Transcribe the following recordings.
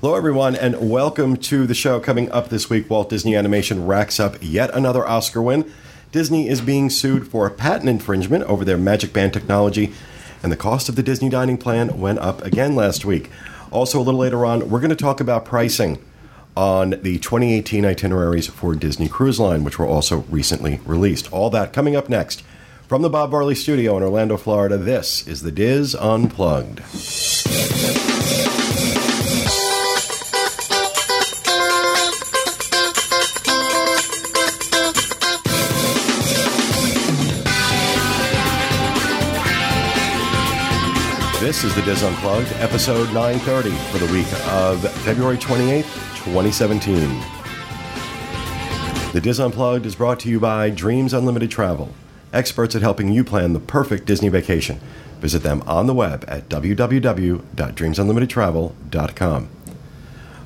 Hello, everyone, and welcome to the show. Coming up this week, Walt Disney Animation racks up yet another Oscar win. Disney is being sued for a patent infringement over their Magic Band technology, and the cost of the Disney dining plan went up again last week. Also, a little later on, we're going to talk about pricing on the 2018 itineraries for Disney Cruise Line, which were also recently released. All that coming up next. From the Bob Varley Studio in Orlando, Florida, this is the Diz Unplugged. This is the Diz Unplugged, episode 930 for the week of February 28th, 2017. The Diz Unplugged is brought to you by Dreams Unlimited Travel, experts at helping you plan the perfect Disney vacation. Visit them on the web at www.dreamsunlimitedtravel.com.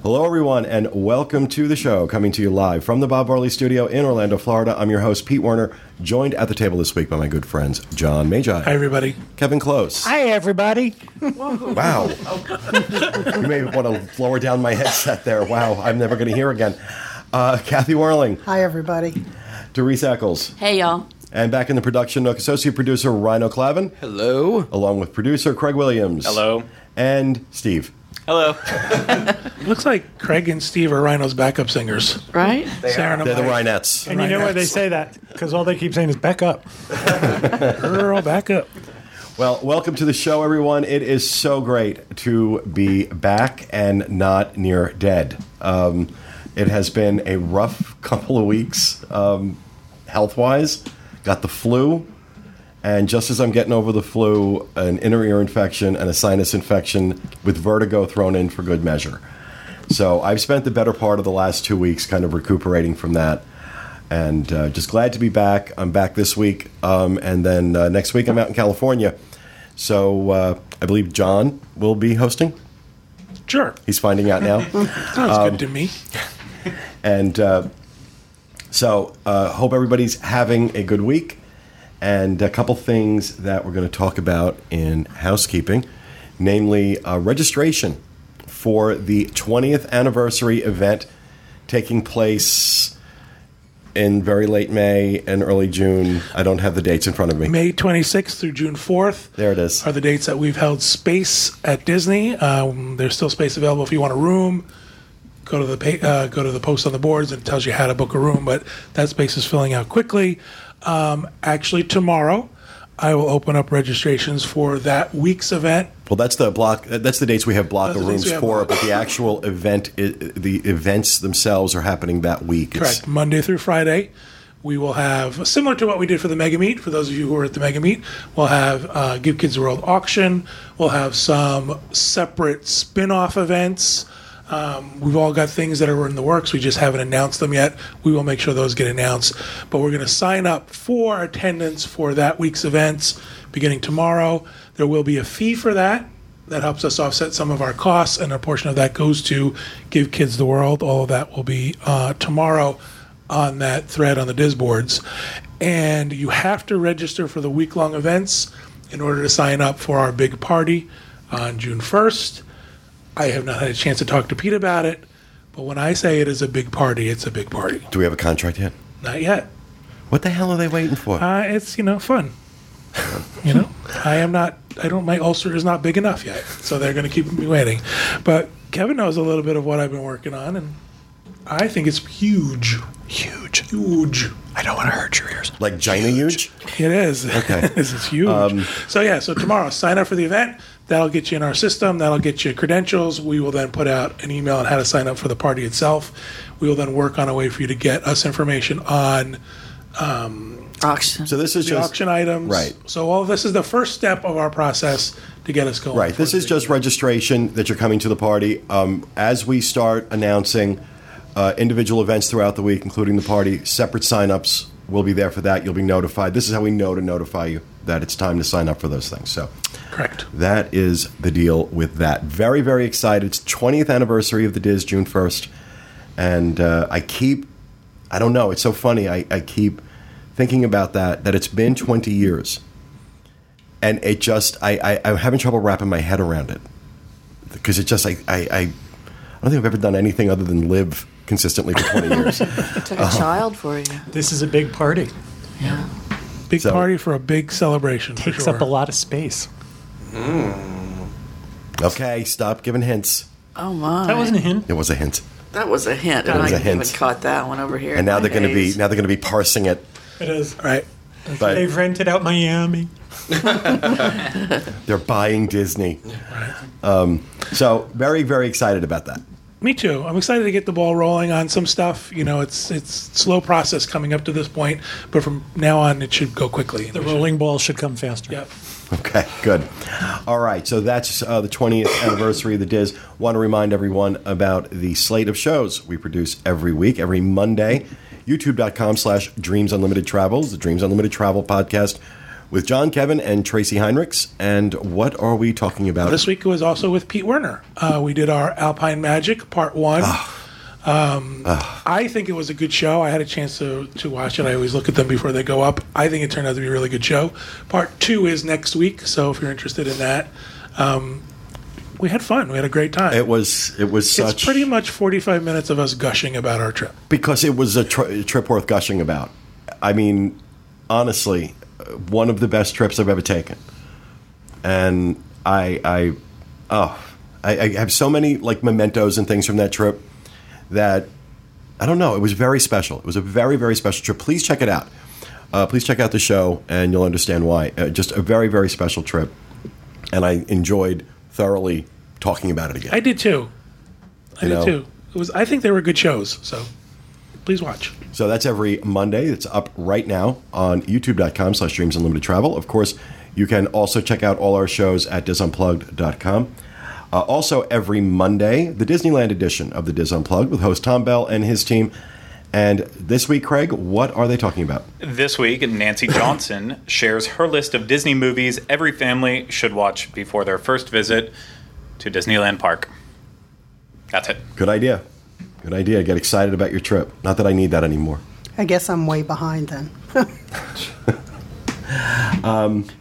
Hello, everyone, and welcome to the show. Coming to you live from the Bob Varley Studio in Orlando, Florida. I'm your host, Pete Werner, joined at the table this week by my good friends, John Magi. Hi, everybody. Kevin Close. Hi, everybody. Wow. you may want to lower down my headset there. Wow, I'm never going to hear again. Uh, Kathy Warling, Hi, everybody. Therese Eccles, Hey, y'all. and back in the production nook, associate producer Rhino Clavin, Hello. along with producer Craig Williams. Hello. And Steve. Hello. Looks like Craig and Steve are Rhino's backup singers. Right? Sarah and They're the Mike. Rhinettes. And you know why they say that? Because all they keep saying is back up. Girl, back up. Well, welcome to the show, everyone. It is so great to be back and not near dead. Um, it has been a rough couple of weeks, um, health wise. Got the flu, and just as I'm getting over the flu, an inner ear infection and a sinus infection with vertigo thrown in for good measure. So I've spent the better part of the last two weeks kind of recuperating from that. And uh, just glad to be back. I'm back this week. Um, and then uh, next week, I'm out in California. So uh, I believe John will be hosting. Sure. He's finding out now. Sounds Um, good to me. And uh, so, uh, hope everybody's having a good week. And a couple things that we're going to talk about in housekeeping, namely uh, registration for the 20th anniversary event taking place in very late May and early June. I don't have the dates in front of me. May 26th through June 4th There it is. are the dates that we've held space at Disney. Um, there's still space available if you want a room. Go to the pa- uh, go to the post on the boards and it tells you how to book a room. But that space is filling out quickly. Um, actually, tomorrow I will open up registrations for that week's event. Well, that's the block. That's the dates we have block of rooms for. But the actual event, the events themselves are happening that week. It's- Correct. Monday through Friday, we will have similar to what we did for the Mega Meet. For those of you who were at the Mega Meet, we'll have uh, Give Kids World auction. We'll have some separate spin-off events. Um, we've all got things that are in the works. We just haven't announced them yet. We will make sure those get announced. But we're going to sign up for attendance for that week's events beginning tomorrow. There will be a fee for that that helps us offset some of our costs, and a portion of that goes to Give Kids the World. All of that will be uh, tomorrow on that thread on the Diz boards. And you have to register for the week long events in order to sign up for our big party on June 1st. I have not had a chance to talk to Pete about it, but when I say it is a big party, it's a big party. Do we have a contract yet? Not yet. What the hell are they waiting for? Uh, it's you know fun. you know, I am not. I don't. My ulcer is not big enough yet, so they're going to keep me waiting. But Kevin knows a little bit of what I've been working on, and I think it's huge, huge, huge. I don't want to hurt your ears. like Gina huge? It is. Okay. this is huge. so yeah, so tomorrow, sign up for the event. That'll get you in our system. That'll get you credentials. We will then put out an email on how to sign up for the party itself. We will then work on a way for you to get us information on Auction. So this is the just auction items. right. So all of this is the first step of our process to get us going. right. This is the- just registration that you're coming to the party. Um, as we start announcing uh, individual events throughout the week, including the party, separate signups will be there for that. You'll be notified. This is how we know to notify you that it's time to sign up for those things. So. Correct. That is the deal with that. Very, very excited. It's 20th anniversary of the Diz, June 1st. And uh, I keep, I don't know, it's so funny. I, I keep thinking about that, that it's been 20 years. And it just, I, I, I'm having trouble wrapping my head around it. Because it just, I, I, I, don't think I've ever done anything other than live consistently for 20 years. It took a child for you. This is a big party. Yeah. Big So- party for a big celebration. for Takes sure. up a lot of space. Okay, stop giving hints. Oh my. That wasn't a hint. It was a hint. That was a hint. That and was I a hint. even caught that one over here. And now they're going to be now they're going to be parsing it. It is. Right. But They've rented out Miami. they're buying Disney. Um, so very very excited about that. Me too. I'm excited to get the ball rolling on some stuff. You know, it's it's slow process coming up to this point, but from now on it should go quickly. The rolling ball should come faster. Yep. Okay, good. All right, so that's uh, the 20th anniversary of the Diz. Want to remind everyone about the slate of shows we produce every week, every Monday. YouTube.com slash Dreams Unlimited Travels, the Dreams Unlimited Travel podcast with John Kevin and Tracy Heinrichs. And what are we talking about? This week was also with Pete Werner. Uh, we did our Alpine Magic Part One. Um, I think it was a good show. I had a chance to, to watch it. I always look at them before they go up. I think it turned out to be a really good show. Part two is next week, so if you're interested in that, um, we had fun. We had a great time. It was it was such it's pretty much 45 minutes of us gushing about our trip. because it was a, tr- a trip worth gushing about. I mean, honestly, uh, one of the best trips I've ever taken, and I, I, oh, I, I have so many like mementos and things from that trip that I don't know. It was very special. It was a very very special trip. Please check it out. Uh, please check out the show, and you'll understand why. Uh, just a very very special trip, and I enjoyed thoroughly talking about it again. I did too. I You did know. too. It was. I think they were good shows. So please watch. So that's every Monday. It's up right now on youtube.com slash dreams unlimited travel. Of course, you can also check out all our shows at disunplugged.com. Uh, also, every Monday, the Disneyland edition of the Diz Unplugged with host Tom Bell and his team. And this week, Craig, what are they talking about? This week, Nancy Johnson shares her list of Disney movies every family should watch before their first visit to Disneyland Park. That's it. Good idea. Good idea. Get excited about your trip. Not that I need that anymore. I guess I'm way behind then.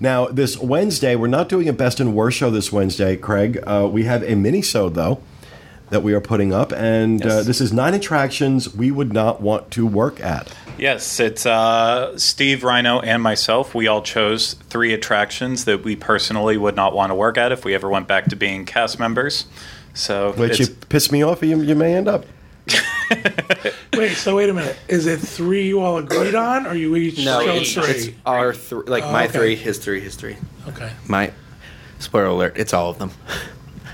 Now, this Wednesday, we're not doing a best and worst show this Wednesday, Craig. Uh, we have a mini-sode, though, that we are putting up. And uh, this is nine attractions we would not want to work at. Yes, it's uh, Steve, Rhino, and myself. We all chose three attractions that we personally would not want to work at if we ever went back to being cast members. So Which you piss me off, you, you may end up. Wait. So wait a minute. Is it three you all agreed on, or you each No, chose it's, it's our three. Like Oh, my okay. three, his three, his three. Okay. My spoiler alert: it's all of them.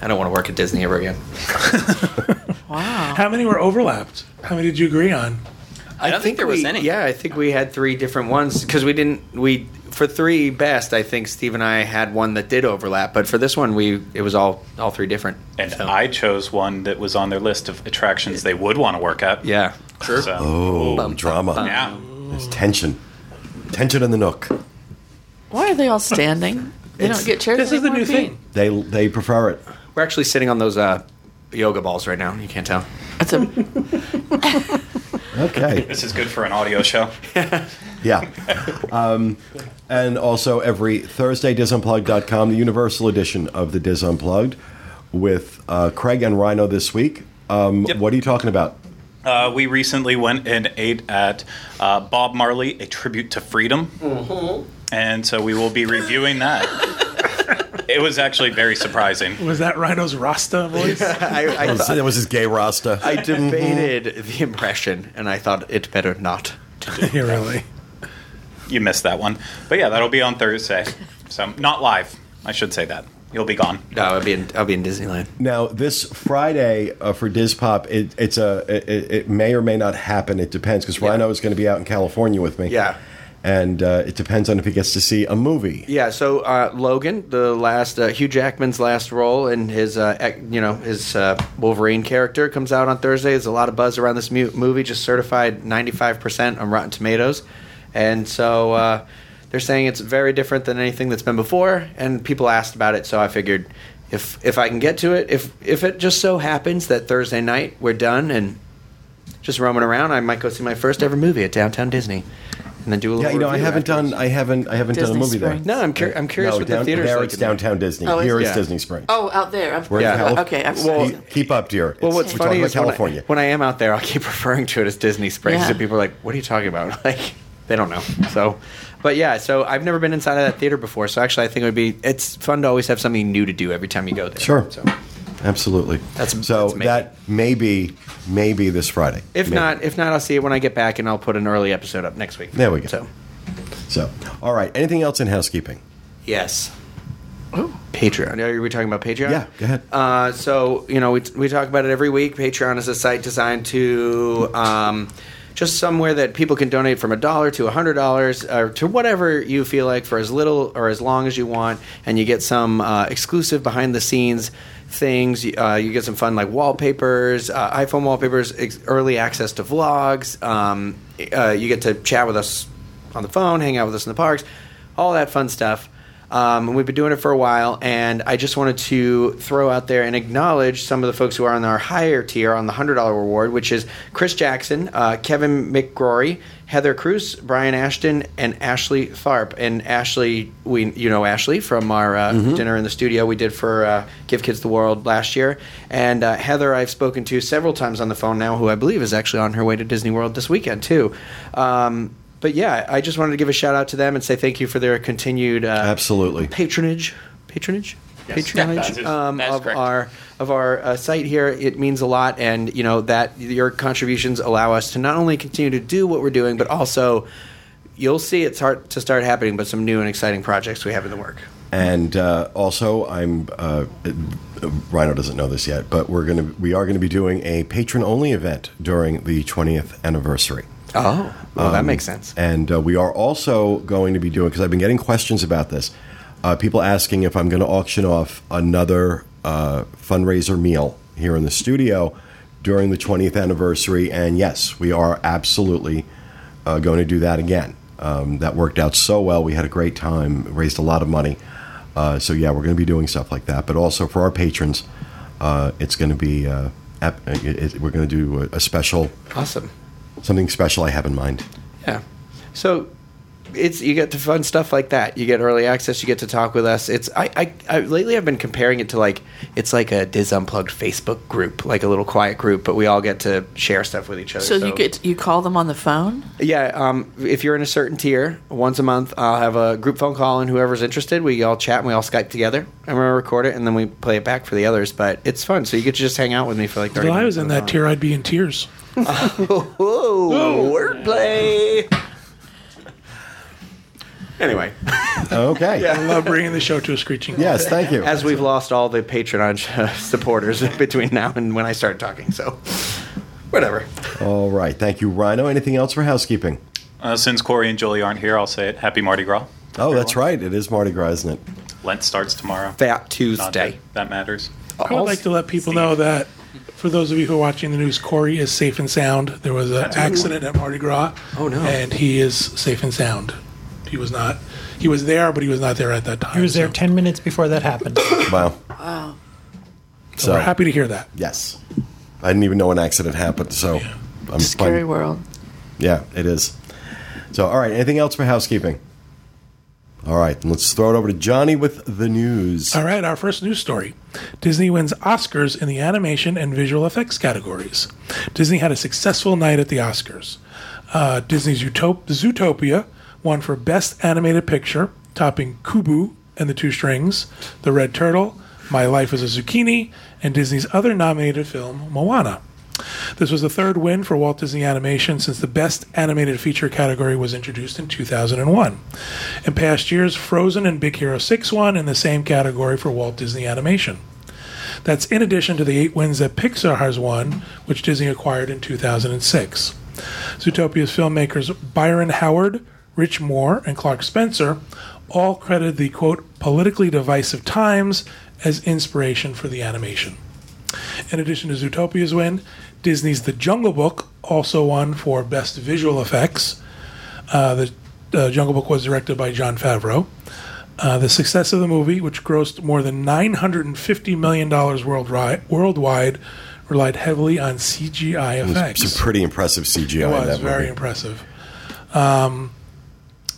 I don't want to work at Disney ever again. Wow. How many were overlapped? How many did you agree on? I don't think there was any. Yeah, I think we had three different ones because we didn't. We for three best. I think Steve and I had one that did overlap, but for this one, we it was all all three different. and So, I chose one that was on their list of attractions they would want to work at. yeah, sure. So, Oh, Bum, drama. bum, yeah. There's tension. Tension in the nook. Why are they all standing? They It's- don't get chairs. This is the new Pete? thing. They they prefer it. We're actually sitting on those uh, yoga balls right now. You can't tell. It's a Okay. This is good for an audio show. Yeah. Um, and also every Thursday, disunplugged.com, the universal edition of the Diz Unplugged with uh, Craig and Rhino this week. Um, Yep. What are you talking about? Uh, we recently went and ate at uh, Bob Marley, a tribute to freedom, and so we will be reviewing that. It was actually very surprising. Was that Rhino's Rasta voice? I, I, That thought, was his gay Rasta. I debated the impression, and I thought it better not. yeah, really. You missed that one, but yeah, that'll be on Thursday. So not live. I should say that you'll be gone. No, I'll be in. I'll be in Disneyland. Now, this Friday uh, for Diz Pop, it, it's a it, it may or may not happen. It depends because Yeah. Rhino is going to be out in California with me. Yeah. And uh, it depends on if he gets to see a movie. Yeah, so uh, Logan, the last uh, Hugh Jackman's last role in his, uh, you know, his uh, Wolverine character comes out on Thursday. There's a lot of buzz around this mu- movie, just certified 95% on Rotten Tomatoes, and so uh, they're saying it's very different than anything that's been before. And people asked about it, so I figured if if I can get to it, if if it just so happens that Thursday night we're done and just roaming around, I might go see my first ever movie at Downtown Disney. And then do a little. Yeah, you know, I haven't afterwards. done I haven't I haven't done a movie Springs. there. No, I'm cur- I'm curious no, what down, the theater's there like. it's downtown Disney. Oh, is Here it's Yeah. Disney Springs. Oh, out there. I'm, We're in Yeah. Calif- Okay, I'm Well, sorry. keep, keep up, dear. Well, what's we're funny is about when I, California. when I am out there, I'll keep referring to it as Disney Springs, Yeah. and people are like, "What are you talking about?" Like, they don't know. So, but yeah, so I've never been inside of that theater before. So actually, I think it would be it's fun to always have something new to do every time you go there. Sure. So Absolutely. That's- so that's amazing. that may be maybe this Friday. if Maybe. not, if not, I'll see it when I get back, and I'll put an early episode up next week. There we go. So So, all right. Anything else in housekeeping? yes. Patreon. Are we talking about Patreon? Yeah, go ahead. Uh, so you know we, we talk about it every week. Patreon is a site designed to um, just somewhere that people can donate from a dollar to a hundred dollars or to whatever you feel like for as little or as long as you want, and you get some uh, exclusive behind the scenes things. Uh, you get some fun like wallpapers, uh, iPhone wallpapers, ex- early access to vlogs. Um, uh, you get to chat with us on the phone, hang out with us in the parks, all that fun stuff. Um, and we've been doing it for a while, and I just wanted to throw out there and acknowledge some of the folks who are on our higher tier on the hundred dollar reward, which is Chris Jackson, uh, Kevin McGrory, Heather Cruz, Brian Ashton, and Ashley Tharp. And Ashley, we you know Ashley from our uh, dinner in the studio we did for uh, Give Kids the World last year, and uh, Heather I've spoken to several times on the phone now, who I believe is actually on her way to Disney World this weekend too. Um, but yeah, I just wanted to give a shout out to them and say thank you for their continued uh, Absolutely. patronage, patronage, Yes. patronage That is- um, that is of correct. our of our uh, site here. It means a lot, and you know that your contributions allow us to not only continue to do what we're doing, but also you'll see it's hard to start happening, but some new and exciting projects we have in the work. And uh, also, I'm uh, Rhino doesn't know this yet, but we're gonna we are gonna be doing a patron only event during the 20th anniversary. Oh, well, that Um, makes sense. And uh, we are also going to be doing because I've been getting questions about this. Uh, people asking if I'm going to auction off another uh, fundraiser meal here in the studio during the 20th anniversary, and yes, we are absolutely uh, going to do that again. Um, that worked out so well. We had a great time, raised a lot of money. Uh, so yeah, we're going to be doing stuff like that. But also for our patrons, uh, it's going to be uh, ep- it, it, we're going to do a, a special Awesome. something special I have in mind. Yeah. So it's you get to fun stuff like that. You get early access. You get to talk with us. It's I, I, I lately I've been comparing it to like it's like a Diz Unplugged Facebook group, like a little quiet group, but we all get to share stuff with each other. So you get you call them on the phone. yeah. Um, if you're in a certain tier, once a month I'll have a group phone call, and whoever's interested, we all chat and we all Skype together, and we record it, and then we play it back for the others. But it's fun, so you get to just hang out with me for like If thirty. I was in that tier, I'd be in tears. Whoa, wordplay. Anyway. Okay. I love bringing the show to a screeching halt. Yes, thank you. as we've lost all the patronage uh, supporters between now and when I start talking. So, whatever. All right. Thank you, Rhino. Anything else for housekeeping? Uh, since Corey and Julie aren't here, I'll say it. Happy Mardi Gras. Oh, that's right. It is Mardi Gras, isn't it? Lent starts tomorrow. Fat Not Tuesday. that that matters. I would like to let people know that for those of you who are watching the news, Corey is safe and sound. There was an accident at Mardi Gras. Oh, no. And he is safe and sound. He was not. He was there, but he was not there at that time. He was there so- 10 minutes before that happened. Wow. Wow. So we're happy to hear that. Yes. I didn't even know an accident happened, so I'm Scary fine. world. Yeah, it is. So, all right. Anything else for housekeeping? All right. Let's throw it over to Johnny with the news. All right, our first news story. Disney wins Oscars in the animation and visual effects categories. Disney had a successful night at the Oscars. Uh, Disney's Utop- Zootopia won for Best Animated Picture, topping Kubo and the Two Strings, The Red Turtle, My Life as a Zucchini, and Disney's other nominated film, Moana. This was the third win for Walt Disney Animation since the Best Animated Feature category was introduced in 2001. In past years, Frozen and Big Hero 6 won in the same category for Walt Disney Animation. That's in addition to the eight wins that Pixar has won, which Disney acquired in 2006. Zootopia's filmmakers Byron Howard, Rich Moore, and Clark Spencer all credited the quote, politically divisive times as inspiration for the animation. In addition to Zootopia's win, Disney's The Jungle Book also won for Best Visual Effects. Uh, the uh, Jungle Book was directed by Jon Favreau. Uh, the success of the movie, which grossed more than $950 million worldwide, worldwide relied heavily on CGI effects. Some pretty impressive CGI It was very movie. impressive. Um,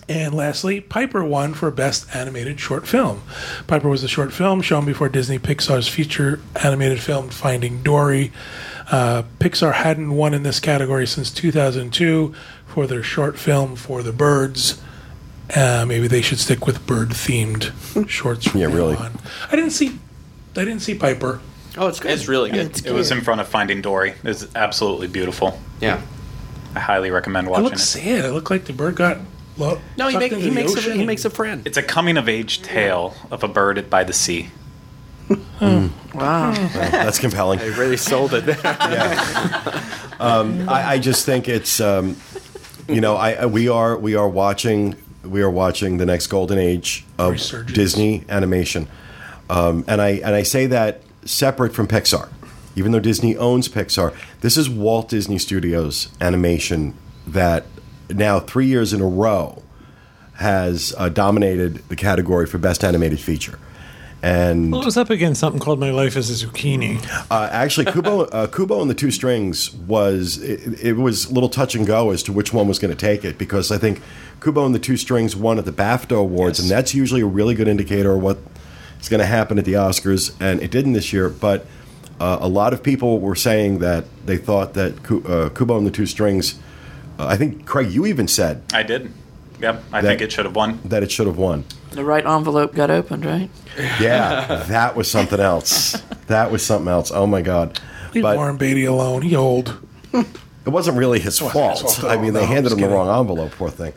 And lastly, Piper won for Best Animated Short Film. Piper was a short film shown before Disney Pixar's feature animated film Finding Dory. Uh, Pixar hadn't won in this category since 2002 for their short film For the Birds. Uh, maybe they should stick with bird-themed shorts. From Yeah, now really. on. I didn't see. I didn't see Piper. Oh, it's good. It's really good. It's It was in front of Finding Dory. It's absolutely beautiful. yeah. I highly recommend watching It watching looked it. sad. It looked like the bird got. Lo- No, he, make, he the makes a, he makes a friend. It's a coming of age tale of a bird by the sea. Wow. That's compelling. I really sold it. I, I just think it's um, you know I, I we are we are watching we are watching the next golden age of Resurgence. Disney animation, um, and I and I say that separate from Pixar, even though Disney owns Pixar. This is Walt Disney Studios animation that now three years in a row has uh, dominated the category for best animated feature. And Well, it was up against something called My Life as a Zucchini. uh, actually, Kubo, uh, Kubo and the Two Strings was it, it was a little touch and go as to which one was going to take it because I think Kubo and the Two Strings won at the BAFTA Awards, and that's usually a really good indicator of what is going to happen at the Oscars, and it didn't this year. But uh, a lot of people were saying that they thought that uh, Kubo and the Two Strings. I think Craig, you even said I did. Yep, I That- think it should have won. that it should have won. The right envelope got opened, right? Yeah, that was something else. That was something else. Oh my god! Leave But- Warren Beatty alone. He old. It wasn't really his fault. his fault I mean, they No, handed I'm him the wrong envelope. Poor thing.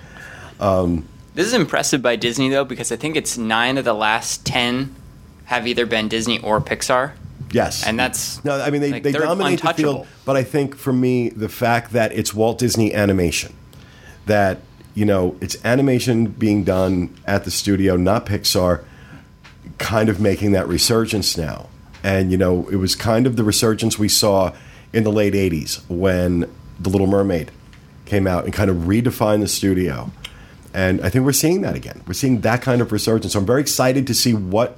Um, this is impressive by Disney though, because I think it's nine of the last ten have either been Disney or Pixar, Yes, and that's no. I mean, they, like, they dominate the field, but I think for me, the fact that it's Walt Disney Animation, that you know, it's animation being done at the studio, not Pixar, kind of making that resurgence now. And you know, it was kind of the resurgence we saw in the late '80s when The Little Mermaid came out and kind of redefined the studio. And I think we're seeing that again. We're seeing that kind of resurgence. So I'm very excited to see what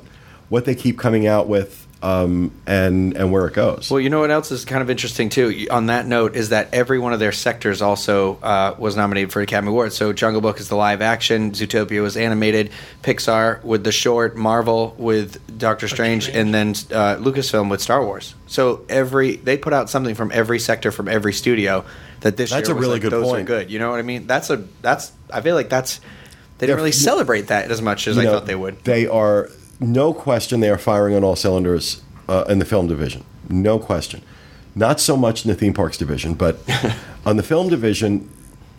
what they keep coming out with um, and and where it goes. Well, you know what else is kind of interesting too. On that note, is that every one of their sectors also uh, was nominated for Academy Awards. So Jungle Book is the live action, Zootopia was animated, Pixar with the short, Marvel with Doctor Strange, Strange. and then uh, Lucasfilm with Star Wars. So every they put out something from every sector from every studio. That this That's year a was really like, good those point. are good. You know what I mean? That's a that's I feel like that's they Yeah, didn't really celebrate that as much as You I know, thought they would. They are no question. They are firing on all cylinders uh, in the film division. No question. Not so much in the theme parks division, but on the film division,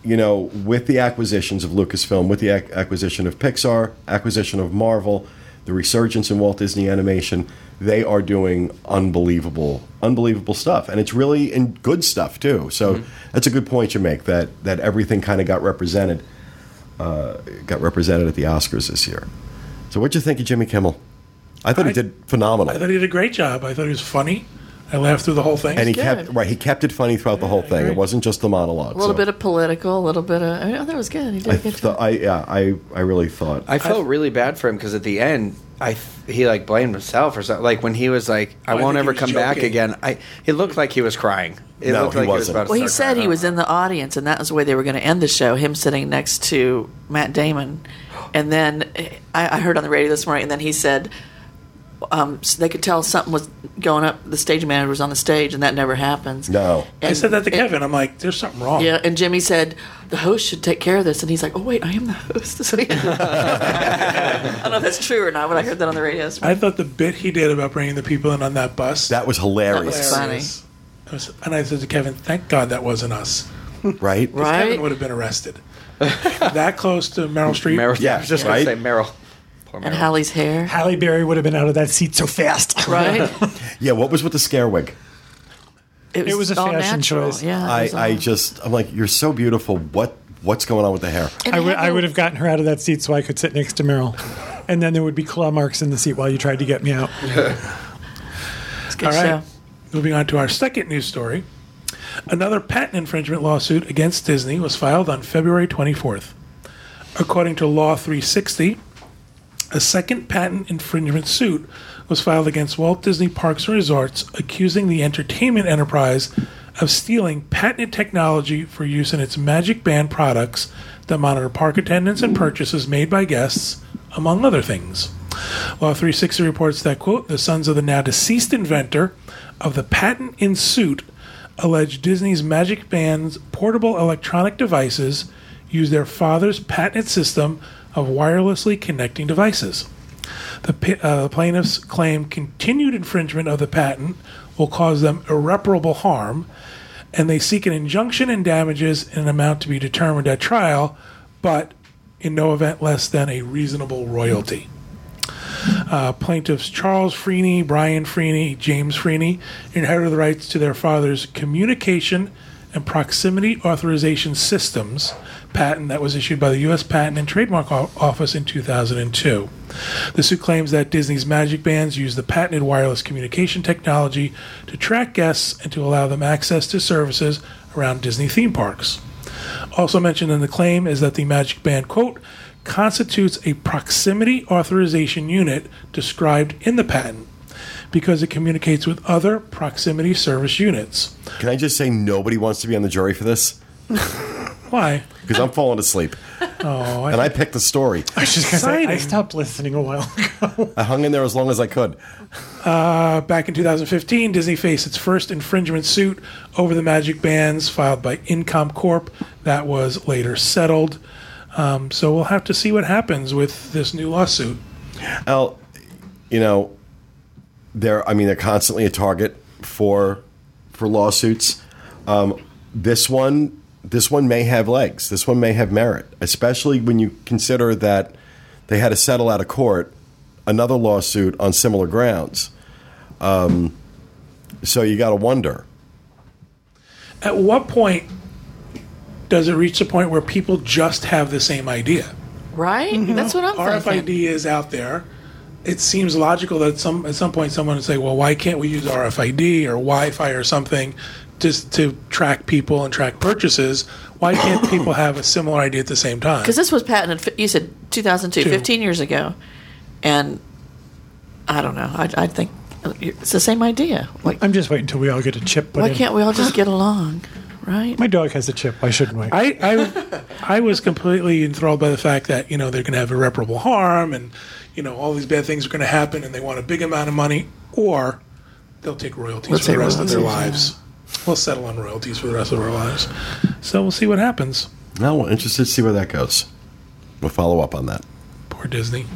you know, with the acquisitions of Lucasfilm, with the ac- acquisition of Pixar, acquisition of Marvel, the resurgence in Walt Disney Animation, they are doing unbelievable, unbelievable stuff, and it's really in good stuff too. So that's a good point you make that that everything kind of got represented, uh, got represented at the Oscars this year. So what'd you think of Jimmy Kimmel? I thought he did phenomenal. I thought he did a great job. I thought he was funny. I laughed through the whole thing. and he Good. kept right. He kept it funny throughout the whole thing. It wasn't just the monologue. A little bit of political, a little bit of. I thought it was good. He did I, a good th- job. I yeah. I I really thought. I felt really bad for him because at the end, I he like blamed himself or something. Like when he was like, "I I won't ever was come back again." I it looked like he was crying. It No, looked he like wasn't. was about to Well, he start said he was in the audience, and that was the way they were going to end the show. Him sitting next to Matt Damon, and then I, I heard on the radio this morning, and then he said um, so they could tell something was going up. The stage manager was on the stage, and that never happens. No. I said that to and- Kevin. I'm like, there's something wrong. Yeah, and Jimmy said the host should take care of this, and he's like, "Oh wait, I am the host." I don't know if that's true or not, but I heard that on the radio. this morning. I thought the bit he did about bringing the people in on that bus. That was hilarious, That was funny. was- and I said to Kevin, thank God that wasn't us. right? Right. Kevin would have been arrested. that close to Meryl Streep. Meryl. Yeah, I was just right? gonna say Meryl. Poor And Meryl. Halle's hair, Halle Berry would have been out of that seat so fast. right? Yeah. What was with the scare wig? It was a all fashion natural. choice. Yeah, I was I just I'm like you're so beautiful. What what's going on with the hair? And I would, had I little- would have gotten her out of that seat so I could sit next to Meryl. And then there would be claw marks in the seat while you tried to get me out. It's good All right. show. Moving on to our second news story. Another patent infringement lawsuit against Disney was filed on February 24th. According to Law 360, a second patent infringement suit was filed against Walt Disney Parks and Resorts, accusing the entertainment enterprise of stealing patented technology for use in its Magic Band products that monitor park attendance and purchases made by guests, among other things. Law 360 reports that, quote, the sons of the now deceased inventor of the patent in suit allege Disney's Magic Band's portable electronic devices use their father's patented system of wirelessly connecting devices. The uh, plaintiffs claim continued infringement of the patent will cause them irreparable harm, and they seek an injunction and damages in an amount to be determined at trial, but in no event less than a reasonable royalty. Uh, plaintiffs Charles Freeny, Brian Freeny, James Freeny inherited the rights to their father's communication and proximity authorization systems patent that was issued by the U.S. Patent and Trademark Office in 2002. The suit claims that Disney's Magic Bands use the patented wireless communication technology to track guests and to allow them access to services around Disney theme parks. Also mentioned in the claim is that the Magic Band, quote, constitutes a proximity authorization unit described in the patent because it communicates with other proximity service units. Can I just say nobody wants to be on the jury for this? Why? Because I'm falling asleep. Oh, And I picked the story. I was just say, I stopped listening a while ago. I hung in there as long as I could. Uh, back in 2015, Disney faced its first infringement suit over the Magic Bands filed by Incom Corp. That was later settled. Um, so we'll have to see what happens with this new lawsuit. Al, you know, they're I mean they're constantly a target for for lawsuits. Um, this one this one may have legs. This one may have merit, especially when you consider that they had to settle out of court another lawsuit on similar grounds. Um, so you got to wonder. At what point does it reach the point where people just have the same idea? Right? That's what I'm thinking. RFID is out there. It seems logical that some at some point someone would say, "Well, why can't we use RFID or Wi-Fi or something just to track people and track purchases? Why can't people have a similar idea at the same time?" Because this was patented, you said 2002, Two. 15 years ago. And I don't know. I, I think it's the same idea. Like, I'm just waiting until we all get a chip. Put why in. can't we all just get along? Right? My dog has a chip. Why shouldn't we? I, I, I was completely enthralled by the fact that you know they're going to have irreparable harm, and you know all these bad things are going to happen, and they want a big amount of money, or they'll take royalties We'll for the take rest of their royalties, lives. We'll settle on royalties for the rest of our lives. So we'll see what happens. Now, we're interested to see where that goes. We'll follow up on that. Poor Disney.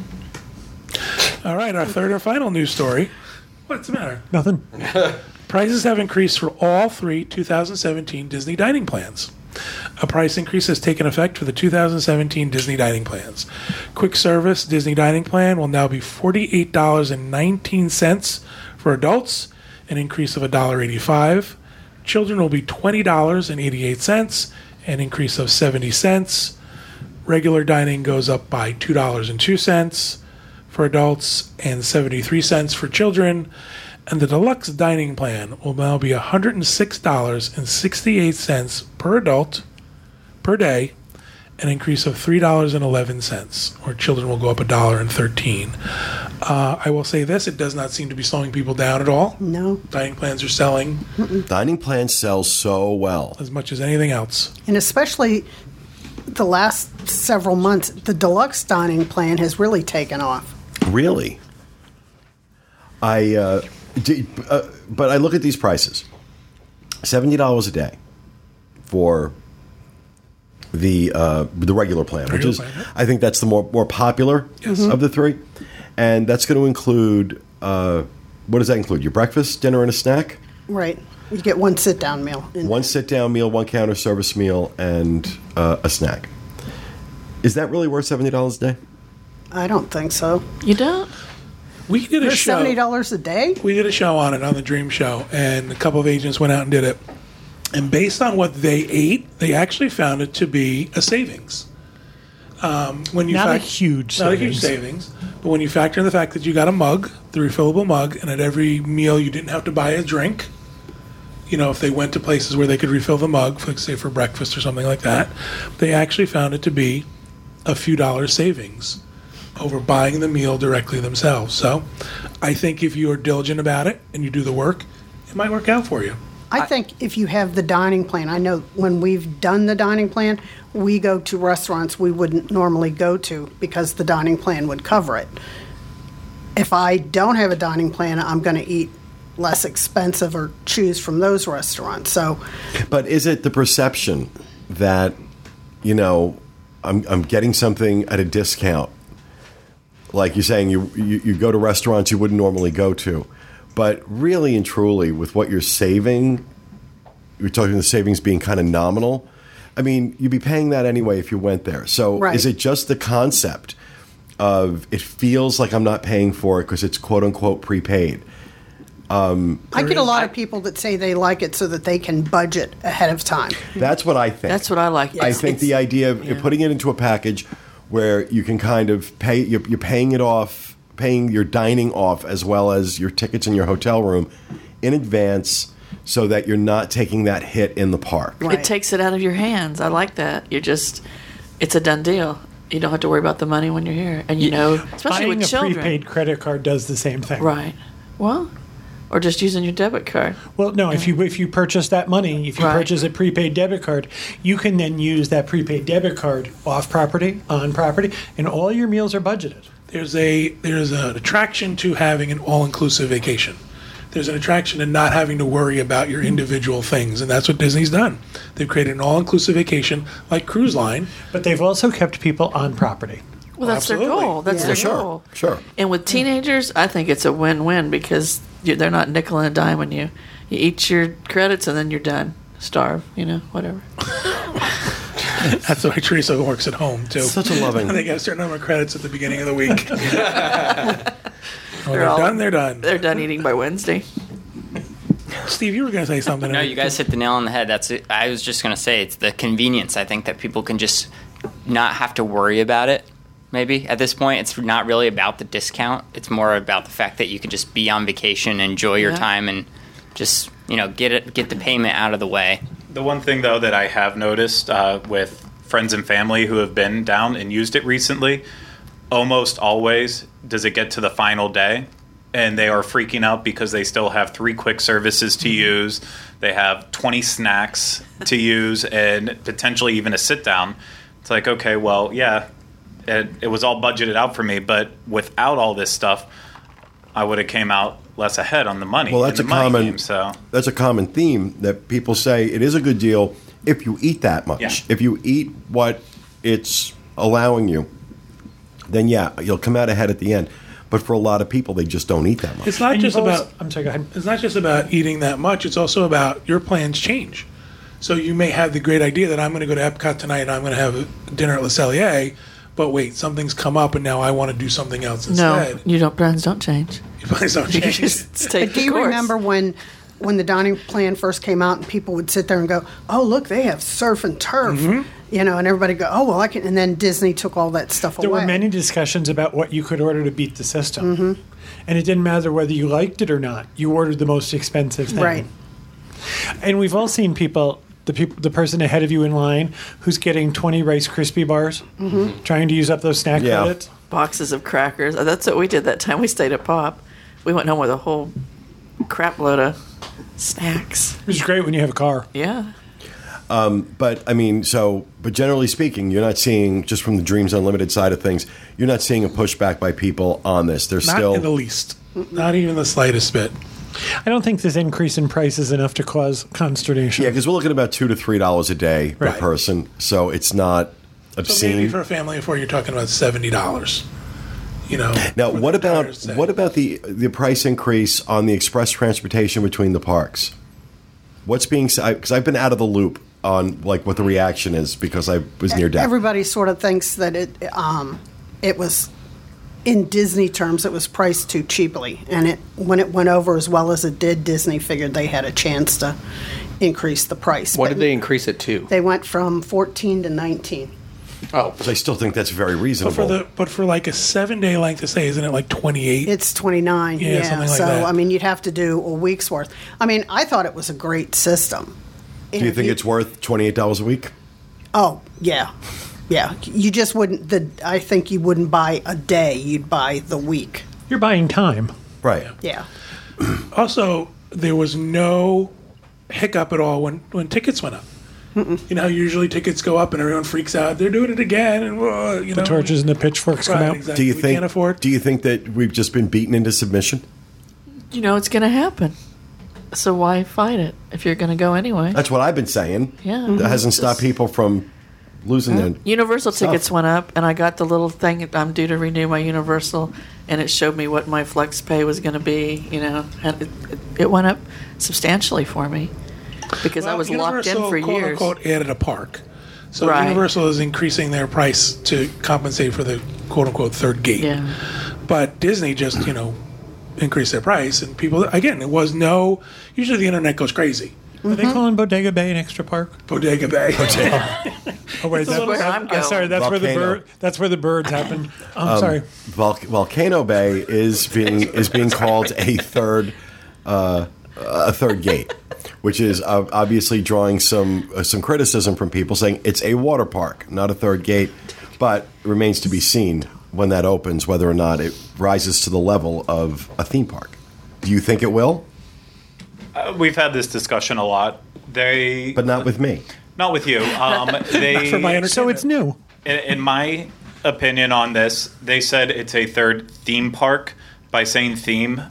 All right, our third or final news story. What's the matter? Nothing. Prices have increased for all three 2017 Disney dining plans. A price increase has taken effect for the 2017 Disney dining plans. Quick service Disney dining plan will now be $48.19 for adults, an increase of $1.85. Children will be $20.88, an increase of 70 cents. Regular dining goes up by $2.02 for adults and 73 cents for children. And the deluxe dining plan will now be $106.68 per adult per day, an increase of $3.11, or children will go up $1.13. Uh, I will say this it does not seem to be slowing people down at all. No. Dining plans are selling Dining plans sell so well. as much as anything else. And especially the last several months, the deluxe dining plan has really taken off. Really? I, uh, d- uh, but I look at these prices seventy dollars a day for the uh, the regular plan, which is plan, yeah. I think that's the more more popular Yes. of the three, and that's going to include uh, what does that include? Your breakfast, dinner, and a snack. Right. You get one sit down meal. in One sit down meal, one counter service meal, and uh, a snack. Is that really worth seventy dollars a day? I don't think so. You don't? We did a For show. seventy dollars a day? we did a show on it on the Dream Show, and a couple of agents went out and did it. And based on what they ate, they actually found it to be a savings. Um, when you Not a huge not a huge savings. savings, but when you factor in the fact that you got a mug, the refillable mug, and at every meal you didn't have to buy a drink. You know, if they went to places where they could refill the mug, like say for breakfast or something like that, they actually found it to be a few dollars savings over buying the meal directly themselves. So I think if you are diligent about it and you do the work, it might work out for you. I think if you have the dining plan, I know when we've done the dining plan, we go to restaurants we wouldn't normally go to because the dining plan would cover it. If I don't have a dining plan, I'm going to eat less expensive or choose from those restaurants. So, But is it the perception that, you know, I'm, I'm getting something at a discount? Like you're saying, you, you, you go to restaurants you wouldn't normally go to. But really and truly, with what you're saving, you're talking the savings being kind of nominal. I mean, you'd be paying that anyway if you went there. So Right. is it just the concept of it feels like I'm not paying for it because it's quote unquote prepaid? Um, I get a lot of people that say they like it so that they can budget ahead of time. That's what I think. That's what I like. I It's- think it's- the idea of yeah. putting it into a package where you can kind of pay, you're, you're paying it off, paying your dining off as well as your tickets in your hotel room in advance so that you're not taking that hit in the park. Right. It takes it out of your hands. I like that. You're just, it's a done deal. You don't have to worry about the money when you're here, and you know, especially Buying with a prepaid credit card does the same thing. Right. Well, or just using your debit card. Well, no, if you if you purchase that money, if you Right. purchase a prepaid debit card, you can then use that prepaid debit card off property, on property, and all your meals are budgeted. There's a there's an attraction to having an all-inclusive vacation. There's an attraction to not having to worry about your individual things, and that's what Disney's done. They've created an all-inclusive vacation like cruise line. But they've also kept people on property. Well, that's their goal. That's Yeah. their Sure, goal. sure. And with teenagers, I think it's a win-win because you, they're not nickel and dime diming you. You eat your credits and then you're done. Starve, you know, whatever. That's the way Teresa works at home too. Such a loving. they get a certain number of credits at the beginning of the week. when they're, They're all- done, they're done. They're done eating by Wednesday. Steve, you were going to say something. No, you guys hit the nail on the head. That's it. I was just going to say it's the convenience. I think that people can just not have to worry about it. Maybe at this point, it's not really about the discount. It's more about the fact that you can just be on vacation, enjoy your Yeah. time, and just you know get it get the payment out of the way. The one thing though that I have noticed uh, with friends and family who have been down and used it recently, almost always does it get to the final day and they are freaking out because they still have three quick services to use. They have 20 snacks to use and potentially even a sit down. It's like, okay, well, yeah, it, it was all budgeted out for me, but without all this stuff, I would have came out less ahead on the money. Well, that's a common game, so that's a common theme that people say it is a good deal if you eat that much. Yeah. If you eat what it's allowing you, then yeah, you'll come out ahead at the end. But for a lot of people, they just don't eat that much. It's not And just you've about I'm sorry. Go ahead. it's not just about eating that much. It's also about your plans change. So you may have the great idea that I'm going to go to Epcot tonight and I'm going to have dinner at Le Cellier, but wait, something's come up and now I want to do something else instead. No, instead. you don't. Plans don't change. Your plans don't You change. just stay But do you course. remember when when the dining plan first came out and people would sit there and go, "Oh, look, they have surf and turf," Mm-hmm. you know, and everybody go, "Oh, well, I can." And then Disney took all that stuff There away. There were many discussions about what you could order to beat the system. And it didn't matter whether you liked it or not. You ordered the most expensive thing. Right. And we've all seen people, the people, the person ahead of you in line who's getting 20 Rice Krispie bars, trying to use up those snack Yeah. credits. boxes of crackers. Uh, That's what we did that time we stayed at Pop. We went home with a whole crap load of snacks. Which is great when you have a car. Yeah. But I mean, so but generally speaking, you're not seeing just from the Dreams Unlimited side of things, you're not seeing a pushback by people on this. They're Not still in the least. Not even the slightest bit. I don't think this increase in price is enough to cause consternation. yeah, because we're looking at about two to three dollars a day per person, so it's not So obscene. maybe for a family of four, you're talking about seventy dollars. You know. Now, what about entire what about the the price increase on the express transportation between the parks? What's being said? because I've been out of the loop on like what the reaction is because I was near death. Everybody sort of thinks that it um, it was in Disney terms it was priced too cheaply, and it when it went over as well as it did, Disney figured they had a chance to increase the price. What But did they increase it to? They went from fourteen to nineteen. Oh, I still think that's very But reasonable. for the but for like a seven day length of stay, isn't it like twenty eight? It's 29. Yeah, Yeah, something like so that. I mean, you'd have to do a week's worth. I mean, I thought it was a great system. Do you think it's worth twenty eight dollars a week? Oh, yeah. Yeah, you just wouldn't the I think you wouldn't buy a day, you'd buy the week. You're buying time. Right. Yeah. Also, there was no hiccup at all when when tickets went up. You know, usually tickets go up and everyone freaks out. They're doing it again, and uh, you know, The torches and the pitchforks come out. exactly. Do you we think? can't afford. Do you think that we've just been beaten into submission? You know it's going to happen. So why fight it if you're going to go anyway? That's what I've been saying. Yeah. that hasn't stopped people from losing their. Universal Stuff. tickets went up, and I got the little thing. I'm due to renew my Universal, and it showed me what my flex pay was going to be. You know, and it, it, it went up substantially for me because I Well, was locked in Universal, for quote, years. Unquote, added a park. So Right. Universal is increasing their price to compensate for the quote unquote third gate. Yeah. But Disney just, you know, increased their price and people again, it was no usually the internet goes crazy. Are they calling Bodega Bay an extra park? Bodega Bay. Oh wait, That's that, where that- I'm I'm sorry. going. That's where the Volcano. bird. That's where the birds happen. I'm sorry. Vol- Volcano Bay is being is being called a third uh, a third gate, which is uh, obviously drawing some uh, some criticism from people saying it's a water park, not a third gate. But it remains to be seen when that opens whether or not it rises to the level of a theme park. Do you think it will? Uh, we've had this discussion a lot. They, But not with me. not with you. Um, they, For my. So it's new. in, in my opinion on this, they said it's a third theme park. By saying theme,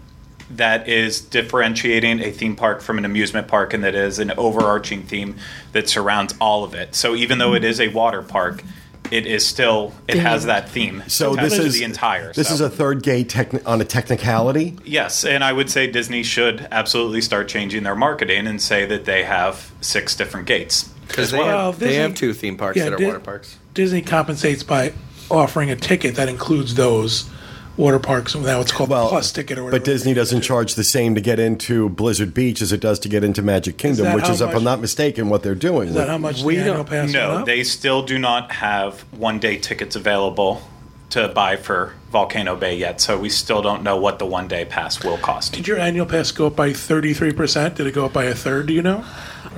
that is differentiating a theme park from an amusement park, and that is an overarching theme that surrounds all of it. So even though it is a water park, it is still it has that theme. So this is the entire. This so. is a third gate techni- on a technicality. Yes, and I would say Disney should absolutely start changing their marketing and say that they have six different gates. Because they, Well, have, they have two theme parks Yeah, that are Di- water parks. Disney compensates by offering a ticket that includes those water parks. Now it's called Well, Plus ticket or whatever. But Disney doesn't charge the same to get into Blizzard Beach as it does to get into Magic Kingdom, that which how is, if I'm not mistaken, what they're doing. Is that how much We the annual don't- pass No, they still do not have one day tickets available to buy for Volcano Bay yet, so we still don't know what the one day pass will cost. Did your annual pass go up by 33%? Did it go up by a third? Do you know?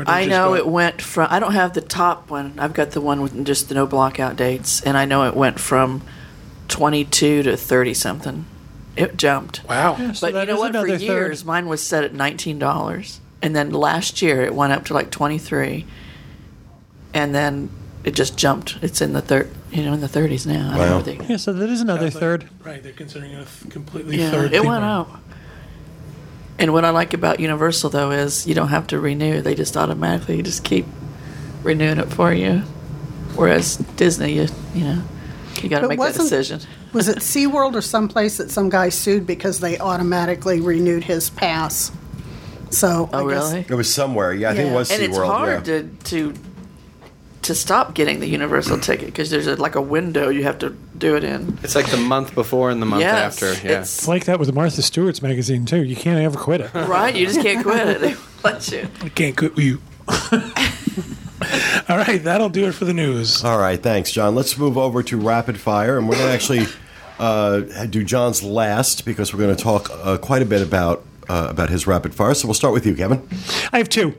I know it went from. I don't have the top one. I've got the one with just the no blockout dates, and I know it went from twenty-two to thirty something. It jumped. Wow. So but you know what? For another years, third. mine was set at nineteen dollars, and then last year it went up to like twenty-three, and then it just jumped. It's in the third, you know, in the thirties now. I don't know Wow. they, Yeah, so that is another like- third. Right, they're considering it a th- completely yeah, third. it went park. up. And what I like about Universal though is you don't have to renew; they just automatically just keep renewing it for you. Whereas Disney, you you know, you got to make that wasn't- decision. Was it SeaWorld or someplace that some guy sued because they automatically renewed his pass? So Oh, I guess, really? It was somewhere. Yeah, I think it Yeah. was and it's hard yeah. to to to stop getting the Universal ticket because there's a, like a window you have to do it in. It's like the month before and the month yes, after. Yeah. It's like that with Martha Stewart's magazine too. You can't ever quit it. right. You just can't quit it. They won't let you. I can't quit you. All right, that'll do it for the news. All right, thanks, John. Let's move over to rapid fire, and we're going to actually uh, do John's last because we're going to talk uh, quite a bit about uh, about his rapid fire. So we'll start with you, Kevin. I have two.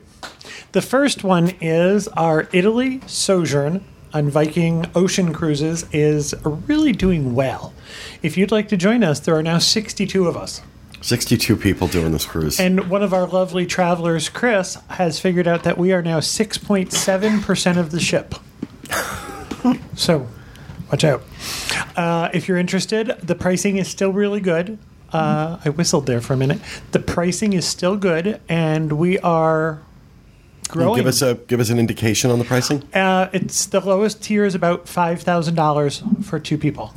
The first one is our Italy sojourn on Viking Ocean Cruises is really doing well. If you'd like to join us, there are now 62 of us. Sixty-two people doing this cruise. And one of our lovely travelers, Chris, has figured out that we are now 6.7% of the ship. so, watch out. Uh, if you're interested, the pricing is still really good. Uh, I whistled there for a minute. The pricing is still good, and we are growing. give us a give us an indication on the pricing. Uh, it's the lowest tier is about five thousand dollars for two people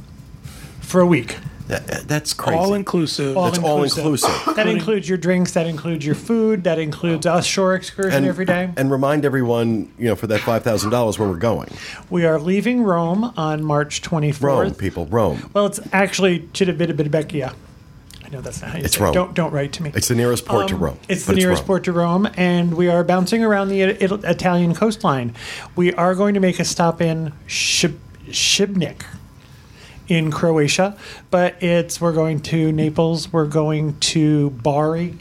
for a week. That- that's crazy. All inclusive. All That's all inclusive. That includes your drinks. That includes your food. That includes us shore excursion every day. And remind everyone, you know, for that five thousand dollars, where we're going. we are leaving Rome on March twenty Rome, people, Rome. Well, it's actually Cittadella. I know that's not how you It's say it. Rome. Don't don't write to me. It's the nearest port to Um, Rome. It's the nearest Rome. port to Rome, and we are bouncing around the It- It- Italian coastline. We are going to make a stop in Shib- Shibnik in Croatia, but it's we're going to Naples. We're going to Bari.